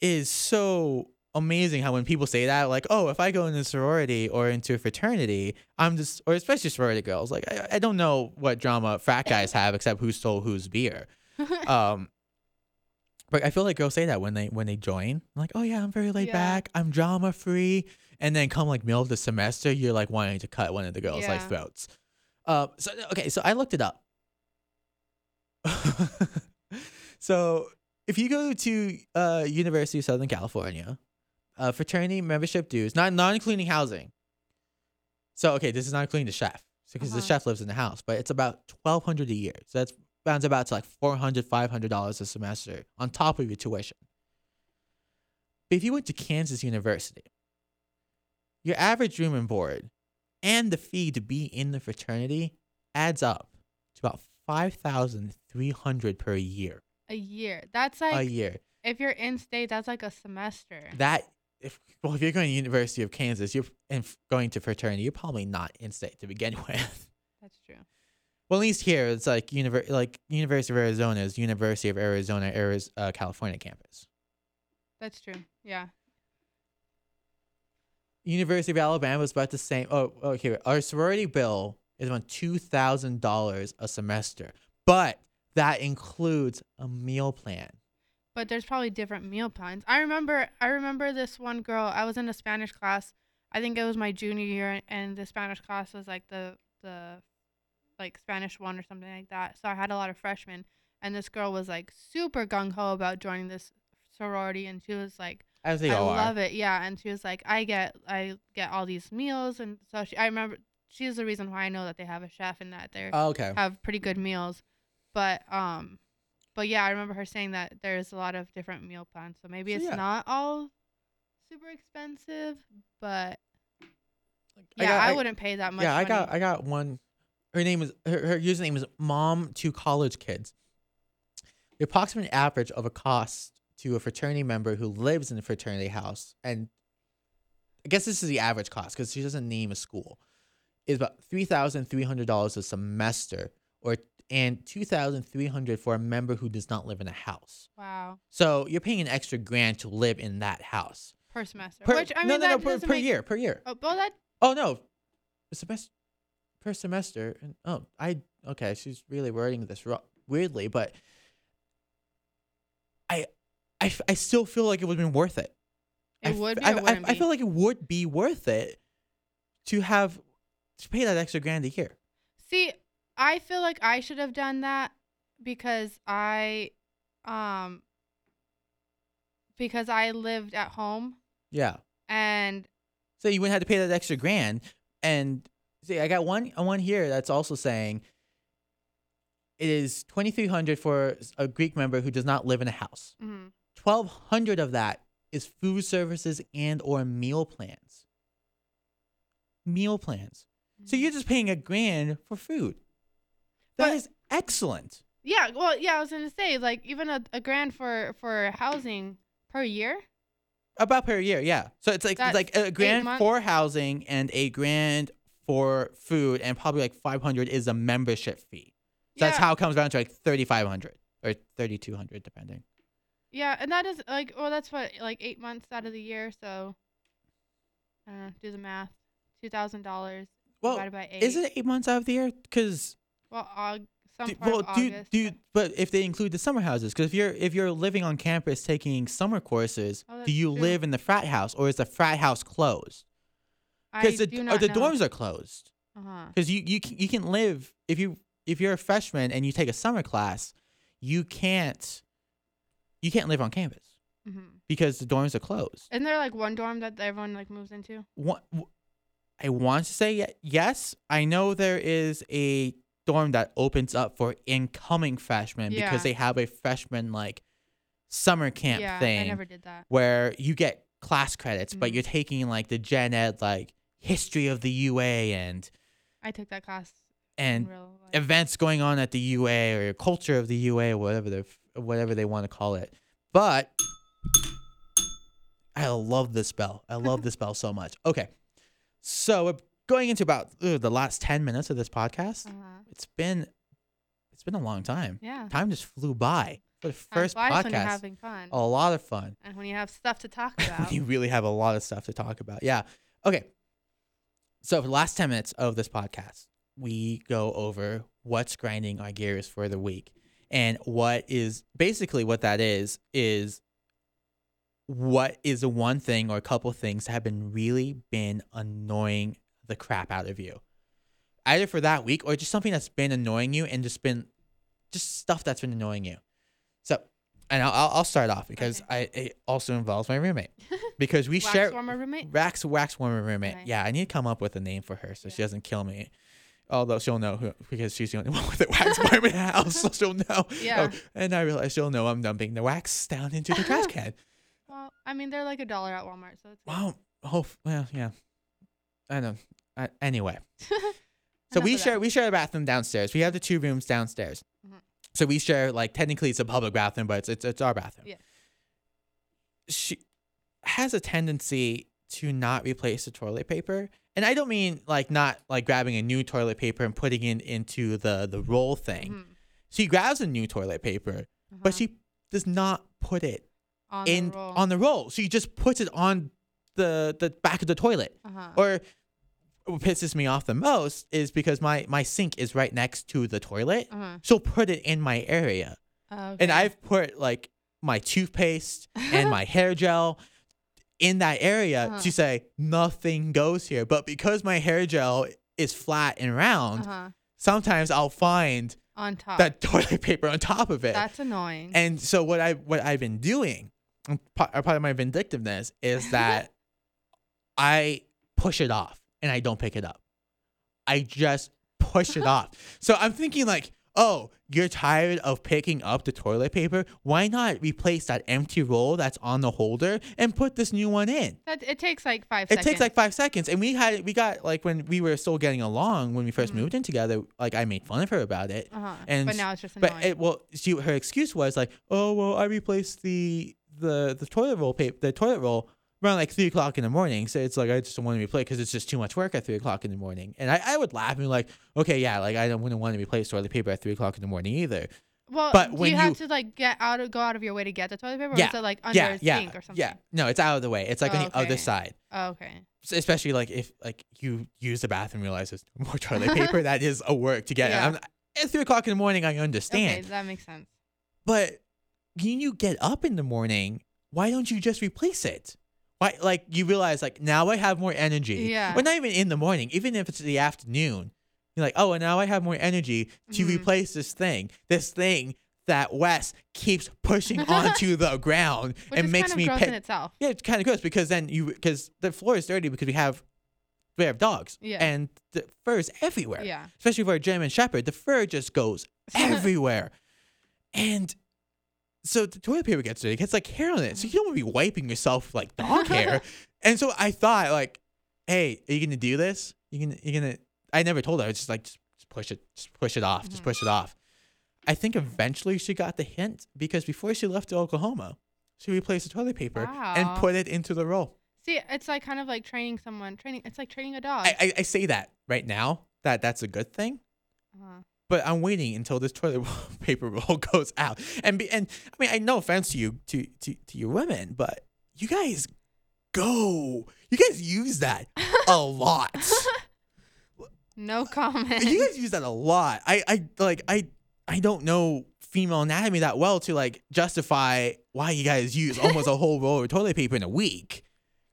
[SPEAKER 1] is so amazing how when people say that like oh if I go into a sorority or into a fraternity I'm just or especially sorority girls like I, I don't know what drama frat guys have except who stole whose beer um But I feel like girls say that when they when they join, like, oh yeah, I'm very laid
[SPEAKER 2] Yeah.
[SPEAKER 1] back, I'm drama free, and then come like middle of the semester, you're like wanting to cut one of the girls like throats. Uh, so okay, so I looked it up. so if you go to uh University of Southern California, uh, fraternity membership dues, not not including housing. So okay, this is not including the chef, because the
[SPEAKER 2] Uh-huh.
[SPEAKER 1] chef lives in the house, but it's about twelve hundred a year. So that's rounds about to like 400 500 dollars a semester on top of your tuition. But if you went to Kansas University, your average room and board and the fee to be in the fraternity adds up to about five thousand three hundred per year.
[SPEAKER 2] A year. That's like a
[SPEAKER 1] year.
[SPEAKER 2] if you're in state, that's like a semester.
[SPEAKER 1] That if well, if you're going to University of Kansas, you're and going to fraternity, you're probably not in state to begin with.
[SPEAKER 2] That's true.
[SPEAKER 1] Well, at least here it's like univer- like University of Arizona is University of Arizona, Arizona uh, California campus.
[SPEAKER 2] That's true. Yeah.
[SPEAKER 1] University of Alabama is about the same. Oh, oh, here our sorority bill is about two thousand dollars a semester, but that includes a meal plan.
[SPEAKER 2] But there's probably different meal plans. I remember I remember this one girl, I was in a Spanish class. I think it was my junior year and the Spanish class was like the the like Spanish one or something like that. So I had a lot of freshmen and this girl was like super gung ho about joining this sorority and she was like I
[SPEAKER 1] all are.
[SPEAKER 2] love it. Yeah, and she was like, I get, I get all these meals, and so she, I remember she's the reason why I know that they have a chef and that they
[SPEAKER 1] Oh, okay.
[SPEAKER 2] have pretty good meals. But um, but yeah, I remember her saying that there's a lot of different meal plans, so maybe
[SPEAKER 1] So,
[SPEAKER 2] it's
[SPEAKER 1] yeah.
[SPEAKER 2] not all super expensive, but
[SPEAKER 1] I
[SPEAKER 2] yeah,
[SPEAKER 1] got-
[SPEAKER 2] I,
[SPEAKER 1] I-
[SPEAKER 2] wouldn't pay that much.
[SPEAKER 1] yeah, I got I got one. Her name is her, her username is mom to college kids. The approximate average of a cost to a fraternity member who lives in a fraternity house, and I guess this is the average cost because she doesn't name a school, is about three thousand three hundred dollars a semester, or and two thousand three hundred for a member who does not live in a house.
[SPEAKER 2] wow
[SPEAKER 1] So you're paying an extra grand to live in that house.
[SPEAKER 2] per semester.
[SPEAKER 1] Per,
[SPEAKER 2] Which I mean,
[SPEAKER 1] no, no, no, per, per
[SPEAKER 2] make-
[SPEAKER 1] year, per year.
[SPEAKER 2] Oh, well, that
[SPEAKER 1] Oh no, semester per semester. And oh, I okay. She's really wording this ro- weirdly, but I, I, f- I still feel like it would have been worth it. I
[SPEAKER 2] it
[SPEAKER 1] f-
[SPEAKER 2] would be.
[SPEAKER 1] I, I,
[SPEAKER 2] wouldn't
[SPEAKER 1] I
[SPEAKER 2] be?
[SPEAKER 1] feel like it would be worth it to have to pay that extra grand a year.
[SPEAKER 2] See, I feel like I should have done that because I um because I lived at home
[SPEAKER 1] Yeah.
[SPEAKER 2] and
[SPEAKER 1] So you wouldn't have to pay that extra grand. And see, I got one one here that's also saying it is twenty three hundred for a Greek member who does not live in a house.
[SPEAKER 2] mhm.
[SPEAKER 1] twelve hundred of that is food services and or meal plans. Meal plans. So you're just paying a grand for food. That
[SPEAKER 2] But-
[SPEAKER 1] is excellent.
[SPEAKER 2] yeah, well, yeah, I was gonna say like even a, a grand for for housing per year.
[SPEAKER 1] About per year, yeah. So it's like
[SPEAKER 2] That's
[SPEAKER 1] like a grand for housing and a grand for food, and probably like five hundred is a membership fee. So that's how it comes down to like thirty five hundred or thirty two hundred, depending.
[SPEAKER 2] Yeah, and that is like well, that's what like eight months out of the year. So I don't know. Do the math. Two thousand dollars
[SPEAKER 1] Well,
[SPEAKER 2] divided by eight.
[SPEAKER 1] is it eight months out of the year? Because
[SPEAKER 2] Well, Aug- some
[SPEAKER 1] Do, well, do do
[SPEAKER 2] but-
[SPEAKER 1] if they include the summer houses, because if you're if you're living on campus taking summer courses,
[SPEAKER 2] Oh,
[SPEAKER 1] do you
[SPEAKER 2] true.
[SPEAKER 1] live in the frat house or is the frat house closed?
[SPEAKER 2] I
[SPEAKER 1] Because the
[SPEAKER 2] do
[SPEAKER 1] the
[SPEAKER 2] know.
[SPEAKER 1] dorms are closed.
[SPEAKER 2] Uh-huh.
[SPEAKER 1] Because you you can, you can live if you if you're a freshman and you take a summer class, you can't you can't live on campus
[SPEAKER 2] hmm
[SPEAKER 1] because the dorms are closed.
[SPEAKER 2] Isn't there like one dorm that everyone like moves into?
[SPEAKER 1] One, I want to say yes. I know there is a dorm that opens up for incoming freshmen
[SPEAKER 2] Yeah.
[SPEAKER 1] because they have a freshman like summer camp
[SPEAKER 2] yeah,
[SPEAKER 1] thing
[SPEAKER 2] I never did that.
[SPEAKER 1] where you get class credits, but
[SPEAKER 2] Mhm.
[SPEAKER 1] you're taking like the gen ed like history of the UA and
[SPEAKER 2] I took that class
[SPEAKER 1] and events going on at the UA or culture of the UA or whatever they whatever they want to call it. But I love this bell. I love this bell so much. Okay, so going into about the last ten minutes of this podcast.
[SPEAKER 2] uh-huh.
[SPEAKER 1] It's been it's been a long time.
[SPEAKER 2] Yeah.
[SPEAKER 1] Time just flew by for the first
[SPEAKER 2] flies when you're
[SPEAKER 1] podcast.
[SPEAKER 2] having fun.
[SPEAKER 1] A lot of fun.
[SPEAKER 2] And when you have stuff to talk
[SPEAKER 1] when
[SPEAKER 2] about.
[SPEAKER 1] you really have a lot of stuff to talk about. Yeah. Okay. So for the last 10 minutes of this podcast, we go over what's grinding our gears for the week. And what is basically what that is is what is the one thing or a couple things that have been really been annoying the crap out of you, either for that week or just something that's been annoying you and just been just stuff that's been annoying you. So, and I'll I'll start off because I it also involves my roommate because we share
[SPEAKER 2] Wax
[SPEAKER 1] share
[SPEAKER 2] warmer roommate.
[SPEAKER 1] wax wax warmer roommate.
[SPEAKER 2] Okay.
[SPEAKER 1] Yeah, I need to come up with a name for her so she doesn't kill me. Although she'll know who because she's the only one with the wax warmer in the house, so she'll know.
[SPEAKER 2] Yeah.
[SPEAKER 1] Oh, and I realize she'll know I'm dumping the wax down into the trash can.
[SPEAKER 2] Well, I mean, they're like a dollar at Walmart, so it's.
[SPEAKER 1] Wow. Oh, well, yeah. I know. I, anyway, so we share we share a bathroom downstairs. We have the two rooms downstairs.
[SPEAKER 2] Mhm.
[SPEAKER 1] So we share like technically it's a public bathroom, but it's it's, it's our bathroom.
[SPEAKER 2] Yeah.
[SPEAKER 1] She has a tendency to not replace the toilet paper. And I don't mean like not like grabbing a new toilet paper and putting it into the the roll thing.
[SPEAKER 2] Mhm.
[SPEAKER 1] She grabs a new toilet paper, but
[SPEAKER 2] Uh-huh.
[SPEAKER 1] she does not put it
[SPEAKER 2] on
[SPEAKER 1] in
[SPEAKER 2] the
[SPEAKER 1] on the roll. She just puts it on the the back of the toilet.
[SPEAKER 2] uh-huh.
[SPEAKER 1] Or what pisses me off the most is because my my sink is right next to the toilet.
[SPEAKER 2] uh-huh.
[SPEAKER 1] She'll put it in my area,
[SPEAKER 2] Okay.
[SPEAKER 1] and I've put like my toothpaste and my hair gel in that area
[SPEAKER 2] Uh-huh.
[SPEAKER 1] to say nothing goes here. But because my hair gel is flat and round,
[SPEAKER 2] uh-huh.
[SPEAKER 1] sometimes I'll find
[SPEAKER 2] on top.
[SPEAKER 1] that toilet paper on top of it.
[SPEAKER 2] That's annoying.
[SPEAKER 1] And so what I what I've been doing, and part, a part of my vindictiveness is that I push it off and I don't pick it up. I just push it off. So I'm thinking like, oh, you're tired of picking up the toilet paper? Why not replace that empty roll that's on the holder and put this new one in?
[SPEAKER 2] that, it takes like five
[SPEAKER 1] It
[SPEAKER 2] seconds.
[SPEAKER 1] takes like five seconds, and we had we got like when we were still getting along when we 1st
[SPEAKER 2] Mhm.
[SPEAKER 1] moved in together. Like I made fun of her about it,
[SPEAKER 2] Uh-huh.
[SPEAKER 1] and
[SPEAKER 2] but now it's just annoying.
[SPEAKER 1] but it, well, she her excuse was like, "Oh well, I replaced the the the toilet roll paper, the toilet roll around like three o'clock in the morning. So it's like I just don't want to be replace because it's just too much work at three o'clock in the morning." And I, I would laugh and be like, "Okay, yeah, like I don't wouldn't want to be replace toilet paper at three o'clock in the morning either."
[SPEAKER 2] well,
[SPEAKER 1] but
[SPEAKER 2] do
[SPEAKER 1] when
[SPEAKER 2] you have
[SPEAKER 1] you-
[SPEAKER 2] to like get out of go out of your way to get the toilet paper, or
[SPEAKER 1] Yeah,
[SPEAKER 2] is it like under
[SPEAKER 1] yeah,
[SPEAKER 2] a
[SPEAKER 1] yeah,
[SPEAKER 2] sink or something?
[SPEAKER 1] yeah. No, it's out of the way. It's like on
[SPEAKER 2] Oh,
[SPEAKER 1] the other side.
[SPEAKER 2] Oh, okay.
[SPEAKER 1] S- Especially like if like you use the bathroom, and realize there's more toilet paper. that is a work to get.
[SPEAKER 2] Yeah.
[SPEAKER 1] I'm, at three o'clock in the morning, I understand.
[SPEAKER 2] Okay, that makes sense.
[SPEAKER 1] But when you get up in the morning, why don't you just replace it? Why like you realize like now I have more energy.
[SPEAKER 2] Yeah.
[SPEAKER 1] Or not even in the morning, even if it's the afternoon. You're like, oh, and now I have more energy to
[SPEAKER 2] Mhm.
[SPEAKER 1] replace this thing. This thing that Wes keeps pushing onto the ground
[SPEAKER 2] Which
[SPEAKER 1] and makes
[SPEAKER 2] kind of
[SPEAKER 1] me
[SPEAKER 2] gross
[SPEAKER 1] pay-
[SPEAKER 2] in itself.
[SPEAKER 1] yeah, it's kind of gross because then you because the floor is dirty because we have we have dogs
[SPEAKER 2] Yeah.
[SPEAKER 1] and the fur is everywhere.
[SPEAKER 2] Yeah.
[SPEAKER 1] Especially for a German Shepherd, the fur just goes everywhere, and so the toilet paper gets dirty. It gets like hair on it, so you don't want to be wiping yourself like dog hair. And so I thought like, hey, are you gonna do this? You gonna you gonna? I never told her. I was just like just, just push it, just push it off, just
[SPEAKER 2] Mhm.
[SPEAKER 1] push it off. I think eventually she got the hint because before she left to Oklahoma, she replaced the toilet paper and put it into the roll.
[SPEAKER 2] See, it's like kind of like training someone. Training. It's like training a dog.
[SPEAKER 1] I, I, I say that right now that that's a good thing,
[SPEAKER 2] uh-huh.
[SPEAKER 1] But I'm waiting until this toilet paper roll goes out. And be, and I mean, I no offense to you to to to your women, but you guys go. You guys use that a lot.
[SPEAKER 2] No comment.
[SPEAKER 1] you guys use that a lot. I I like I I don't know female anatomy that well to like justify why you guys use almost a whole roll of toilet paper in a week.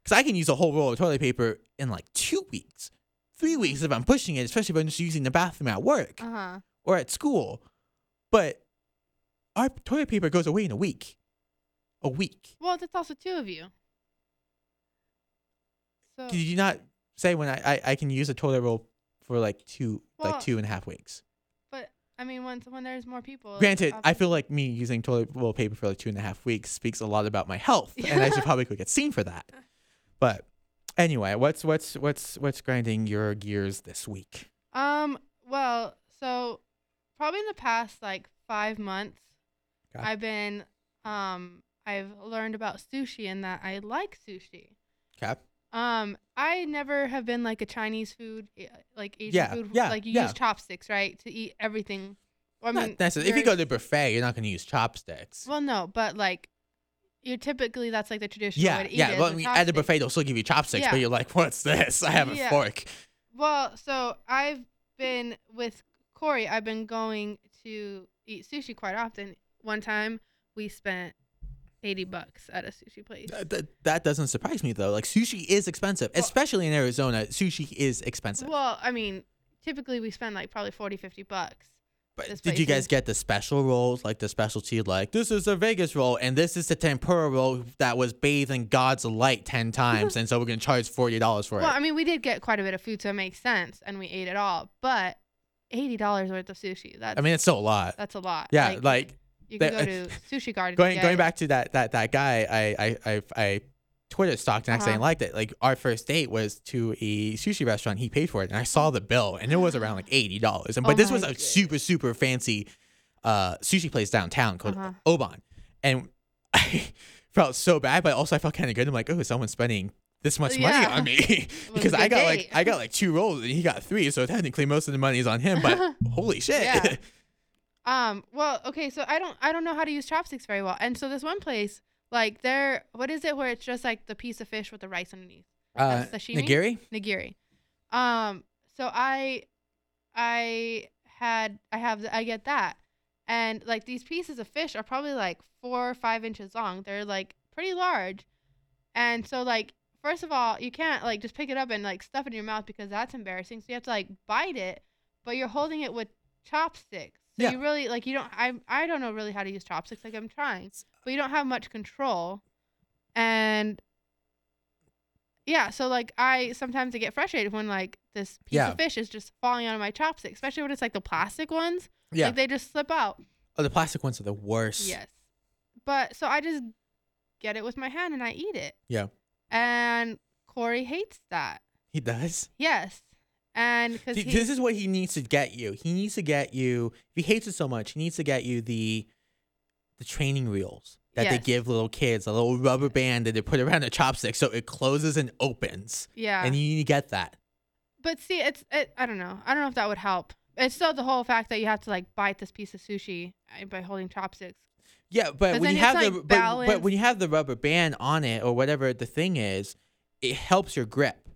[SPEAKER 1] Cause I can use a whole roll of toilet paper in like two weeks, three weeks if I'm pushing it, especially if I'm just using the bathroom at work
[SPEAKER 2] Uh huh.
[SPEAKER 1] Or at school. But our toilet paper goes away in a week. A week.
[SPEAKER 2] Well, that's also two of you. So
[SPEAKER 1] Did you not say when I, I, I can use a toilet roll for like two
[SPEAKER 2] Well,
[SPEAKER 1] like two and a half weeks?
[SPEAKER 2] but I mean, when when there's more people.
[SPEAKER 1] Granted, I feel like me using toilet roll paper for like two and a half weeks speaks a lot about my health, and I should probably go get seen for that. But anyway, what's what's what's what's grinding your gears this week?
[SPEAKER 2] Um. Well, so probably in the past like five months,
[SPEAKER 1] Okay.
[SPEAKER 2] I've been um I've learned about sushi and that I like sushi.
[SPEAKER 1] Cap.
[SPEAKER 2] Um, I never have been like a Chinese food, eh, like Asian
[SPEAKER 1] Yeah,
[SPEAKER 2] food.
[SPEAKER 1] yeah,
[SPEAKER 2] like you
[SPEAKER 1] yeah.
[SPEAKER 2] use chopsticks, right, to eat everything. Well, I mean,
[SPEAKER 1] Not necessarily. If you go to a buffet, you're not going to use chopsticks.
[SPEAKER 2] well, no, but like, you typically that's like the traditional
[SPEAKER 1] yeah,
[SPEAKER 2] way to eat
[SPEAKER 1] yeah.
[SPEAKER 2] it.
[SPEAKER 1] Well, I mean, at the buffet, they'll still give you chopsticks, but you're like, "What's this? I have a
[SPEAKER 2] Yeah.
[SPEAKER 1] fork."
[SPEAKER 2] Well, so I've been with Corey. I've been going to eat sushi quite often. One time we spent 80 bucks at a sushi place.
[SPEAKER 1] That, that, that doesn't surprise me though. Like sushi is expensive,
[SPEAKER 2] Well-
[SPEAKER 1] especially in Arizona. Sushi is expensive.
[SPEAKER 2] Well, I mean, typically we spend like probably 40, 50 bucks.
[SPEAKER 1] but did you guys get the special rolls, like the specialty, like this is a Vegas roll and this is the tempura roll that was bathed in God's light ten times, and so we're gonna charge forty dollars for
[SPEAKER 2] Well,
[SPEAKER 1] it.
[SPEAKER 2] Well, I mean, we did get quite a bit of food, so it makes sense, and we ate it all. But $80 worth of sushi, that's,
[SPEAKER 1] I mean, it's still a lot.
[SPEAKER 2] that's a lot.
[SPEAKER 1] Yeah, like,
[SPEAKER 2] you can
[SPEAKER 1] that-
[SPEAKER 2] go to Sushi Garden.
[SPEAKER 1] going going back to that that that guy I I I, I Twitter stalked and accidentally
[SPEAKER 2] Uh-huh.
[SPEAKER 1] liked it. Like our first date was to a sushi restaurant. He paid for it, and I saw the bill, and it was around like eighty dollars. And
[SPEAKER 2] Oh
[SPEAKER 1] but this was a super super fancy uh, sushi place downtown called
[SPEAKER 2] Uh-huh.
[SPEAKER 1] Oban, and I felt so bad, but also I felt kind of good. I'm like, oh, someone's spending this much money
[SPEAKER 2] Yeah.
[SPEAKER 1] on me because I got like. I got like two rolls and he got three, so technically most of the money is on him. But holy shit,
[SPEAKER 2] Yeah. Um. Well, okay. So I don't. I don't know how to use chopsticks very well. And so this one place, like, they're what is it? Where it's just like the piece of fish with the rice underneath.
[SPEAKER 1] uh,
[SPEAKER 2] That's sashimi?
[SPEAKER 1] nigiri.
[SPEAKER 2] Nigiri. Um. So I, I had. I have. I get that. And like these pieces of fish are probably like four or five inches long. They're like pretty large. And so like first of all, you can't like just pick it up and like stuff it in your mouth because that's embarrassing. So you have to like bite it, but you're holding it with chopsticks. So
[SPEAKER 1] Yeah.
[SPEAKER 2] you really like you don't I I don't know really how to use chopsticks. Like I'm trying, but you don't have much control. And yeah, so like I sometimes I get frustrated when like this piece
[SPEAKER 1] Yeah.
[SPEAKER 2] of fish is just falling out of my chopstick, especially when it's like the plastic ones.
[SPEAKER 1] Yeah.
[SPEAKER 2] Like they just slip out.
[SPEAKER 1] oh, the plastic ones are the worst.
[SPEAKER 2] Yes. But so I just get it with my hand and I eat it.
[SPEAKER 1] Yeah.
[SPEAKER 2] And Corey hates that.
[SPEAKER 1] He does.
[SPEAKER 2] Yes. And because
[SPEAKER 1] this is what he needs to get you. He needs to get you. If he hates it so much, he needs to get you the the training reels that they give little kids, a little rubber band that they put around the chopstick so it closes and opens.
[SPEAKER 2] yeah.
[SPEAKER 1] And you need to get that.
[SPEAKER 2] but see, it's it. I don't know. I don't know if that would help. It's still the whole fact that you have to like bite this piece of sushi uh, by holding chopsticks.
[SPEAKER 1] Yeah, but when you have the but, but when you have the rubber band on it or whatever the thing is, it helps your grip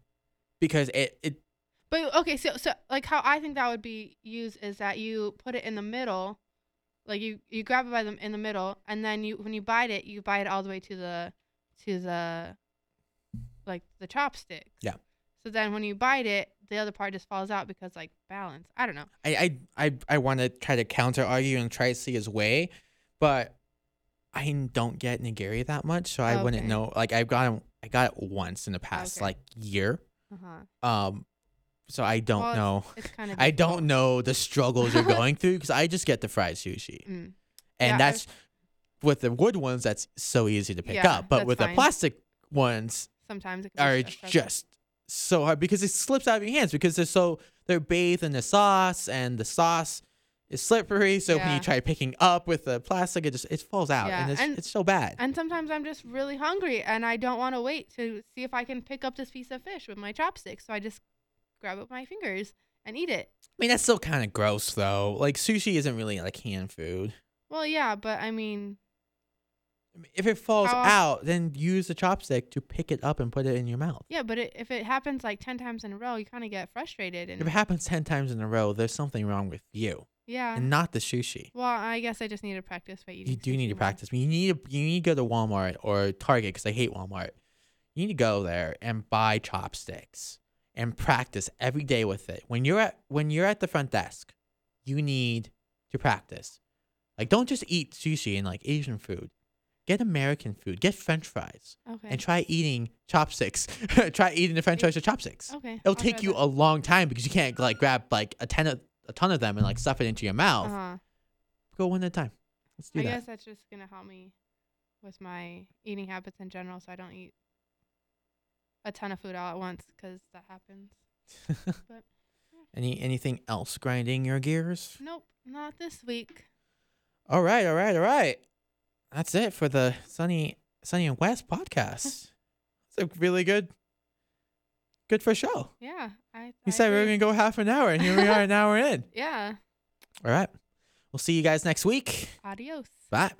[SPEAKER 1] because it it
[SPEAKER 2] But okay, so so like how I think that would be used is that you put it in the middle, like you you grab it by the in the middle, and then you when you bite it, you bite it all the way to the to the like the chopstick.
[SPEAKER 1] Yeah.
[SPEAKER 2] So then when you bite it, the other part just falls out because like balance. I don't know.
[SPEAKER 1] I I I, I want to try to counter argue and try to see his way, but I don't get nigiri that much, so I wouldn't
[SPEAKER 2] Okay.
[SPEAKER 1] know. Like I've got I got it once in the past
[SPEAKER 2] Okay.
[SPEAKER 1] like year,
[SPEAKER 2] Uh huh.
[SPEAKER 1] um, so I don't
[SPEAKER 2] Well, it's-
[SPEAKER 1] know.
[SPEAKER 2] It's kind of.
[SPEAKER 1] I don't know the struggles you're going through because I just get the fried sushi,
[SPEAKER 2] Mm.
[SPEAKER 1] and
[SPEAKER 2] Yeah,
[SPEAKER 1] that's with the wood ones. That's so easy to pick
[SPEAKER 2] Yeah,
[SPEAKER 1] up, but
[SPEAKER 2] that's
[SPEAKER 1] with
[SPEAKER 2] fine.
[SPEAKER 1] the plastic ones,
[SPEAKER 2] Sometimes it can
[SPEAKER 1] are
[SPEAKER 2] be a struggle.
[SPEAKER 1] just so hard because it slips out of your hands because they're so they're bathed in the sauce and the sauce is slippery. So when you try picking up with the plastic, it just it falls out
[SPEAKER 2] Yeah,
[SPEAKER 1] and it's
[SPEAKER 2] and-
[SPEAKER 1] it's so bad.
[SPEAKER 2] And sometimes I'm just really hungry and I don't want to wait to see if I can pick up this piece of fish with my chopsticks. So I just grab it with my fingers and eat it.
[SPEAKER 1] I mean that's still kind of gross though. Like sushi isn't really like hand food.
[SPEAKER 2] Well, yeah, but I mean,
[SPEAKER 1] If it falls
[SPEAKER 2] How-
[SPEAKER 1] out, then use the chopstick to pick it up and put it in your mouth.
[SPEAKER 2] yeah, but it, if it happens like 10 times in a row, you kind of get frustrated. And
[SPEAKER 1] If it happens ten times in a row, there's something wrong with you
[SPEAKER 2] yeah.
[SPEAKER 1] and not the sushi.
[SPEAKER 2] Well, I guess I just need to practice by eating.
[SPEAKER 1] You do need to
[SPEAKER 2] more.
[SPEAKER 1] practice. You need to, you need to go to Walmart or Target because I hate Walmart. You need to go there and buy chopsticks and practice every day with it. When you're at when you're at the front desk, you need to practice. Like don't just eat sushi and like Asian food. Get American food. Get French fries
[SPEAKER 2] Okay.
[SPEAKER 1] and try eating chopsticks. try eating the French fries with chopsticks.
[SPEAKER 2] okay.
[SPEAKER 1] It'll
[SPEAKER 2] I'll
[SPEAKER 1] take you
[SPEAKER 2] that.
[SPEAKER 1] a long time because you can't like grab like a ton of a ton of them and like stuff it into your mouth.
[SPEAKER 2] Uh-huh.
[SPEAKER 1] Go one at a time. Let's do that.
[SPEAKER 2] I
[SPEAKER 1] that.
[SPEAKER 2] guess that's just gonna help me with my eating habits in general, so I don't eat a ton of food all at once because that happens. But
[SPEAKER 1] Any anything else grinding your gears?
[SPEAKER 2] nope, not this week.
[SPEAKER 1] All right, all right, all right. That's it for the Sunny Sunny and Wes podcast. it's a really good good for show.
[SPEAKER 2] Yeah, I.
[SPEAKER 1] We
[SPEAKER 2] I
[SPEAKER 1] said we were gonna go half an hour and here we are an hour in.
[SPEAKER 2] Yeah.
[SPEAKER 1] All right. We'll see you guys next week.
[SPEAKER 2] Adios.
[SPEAKER 1] Bye.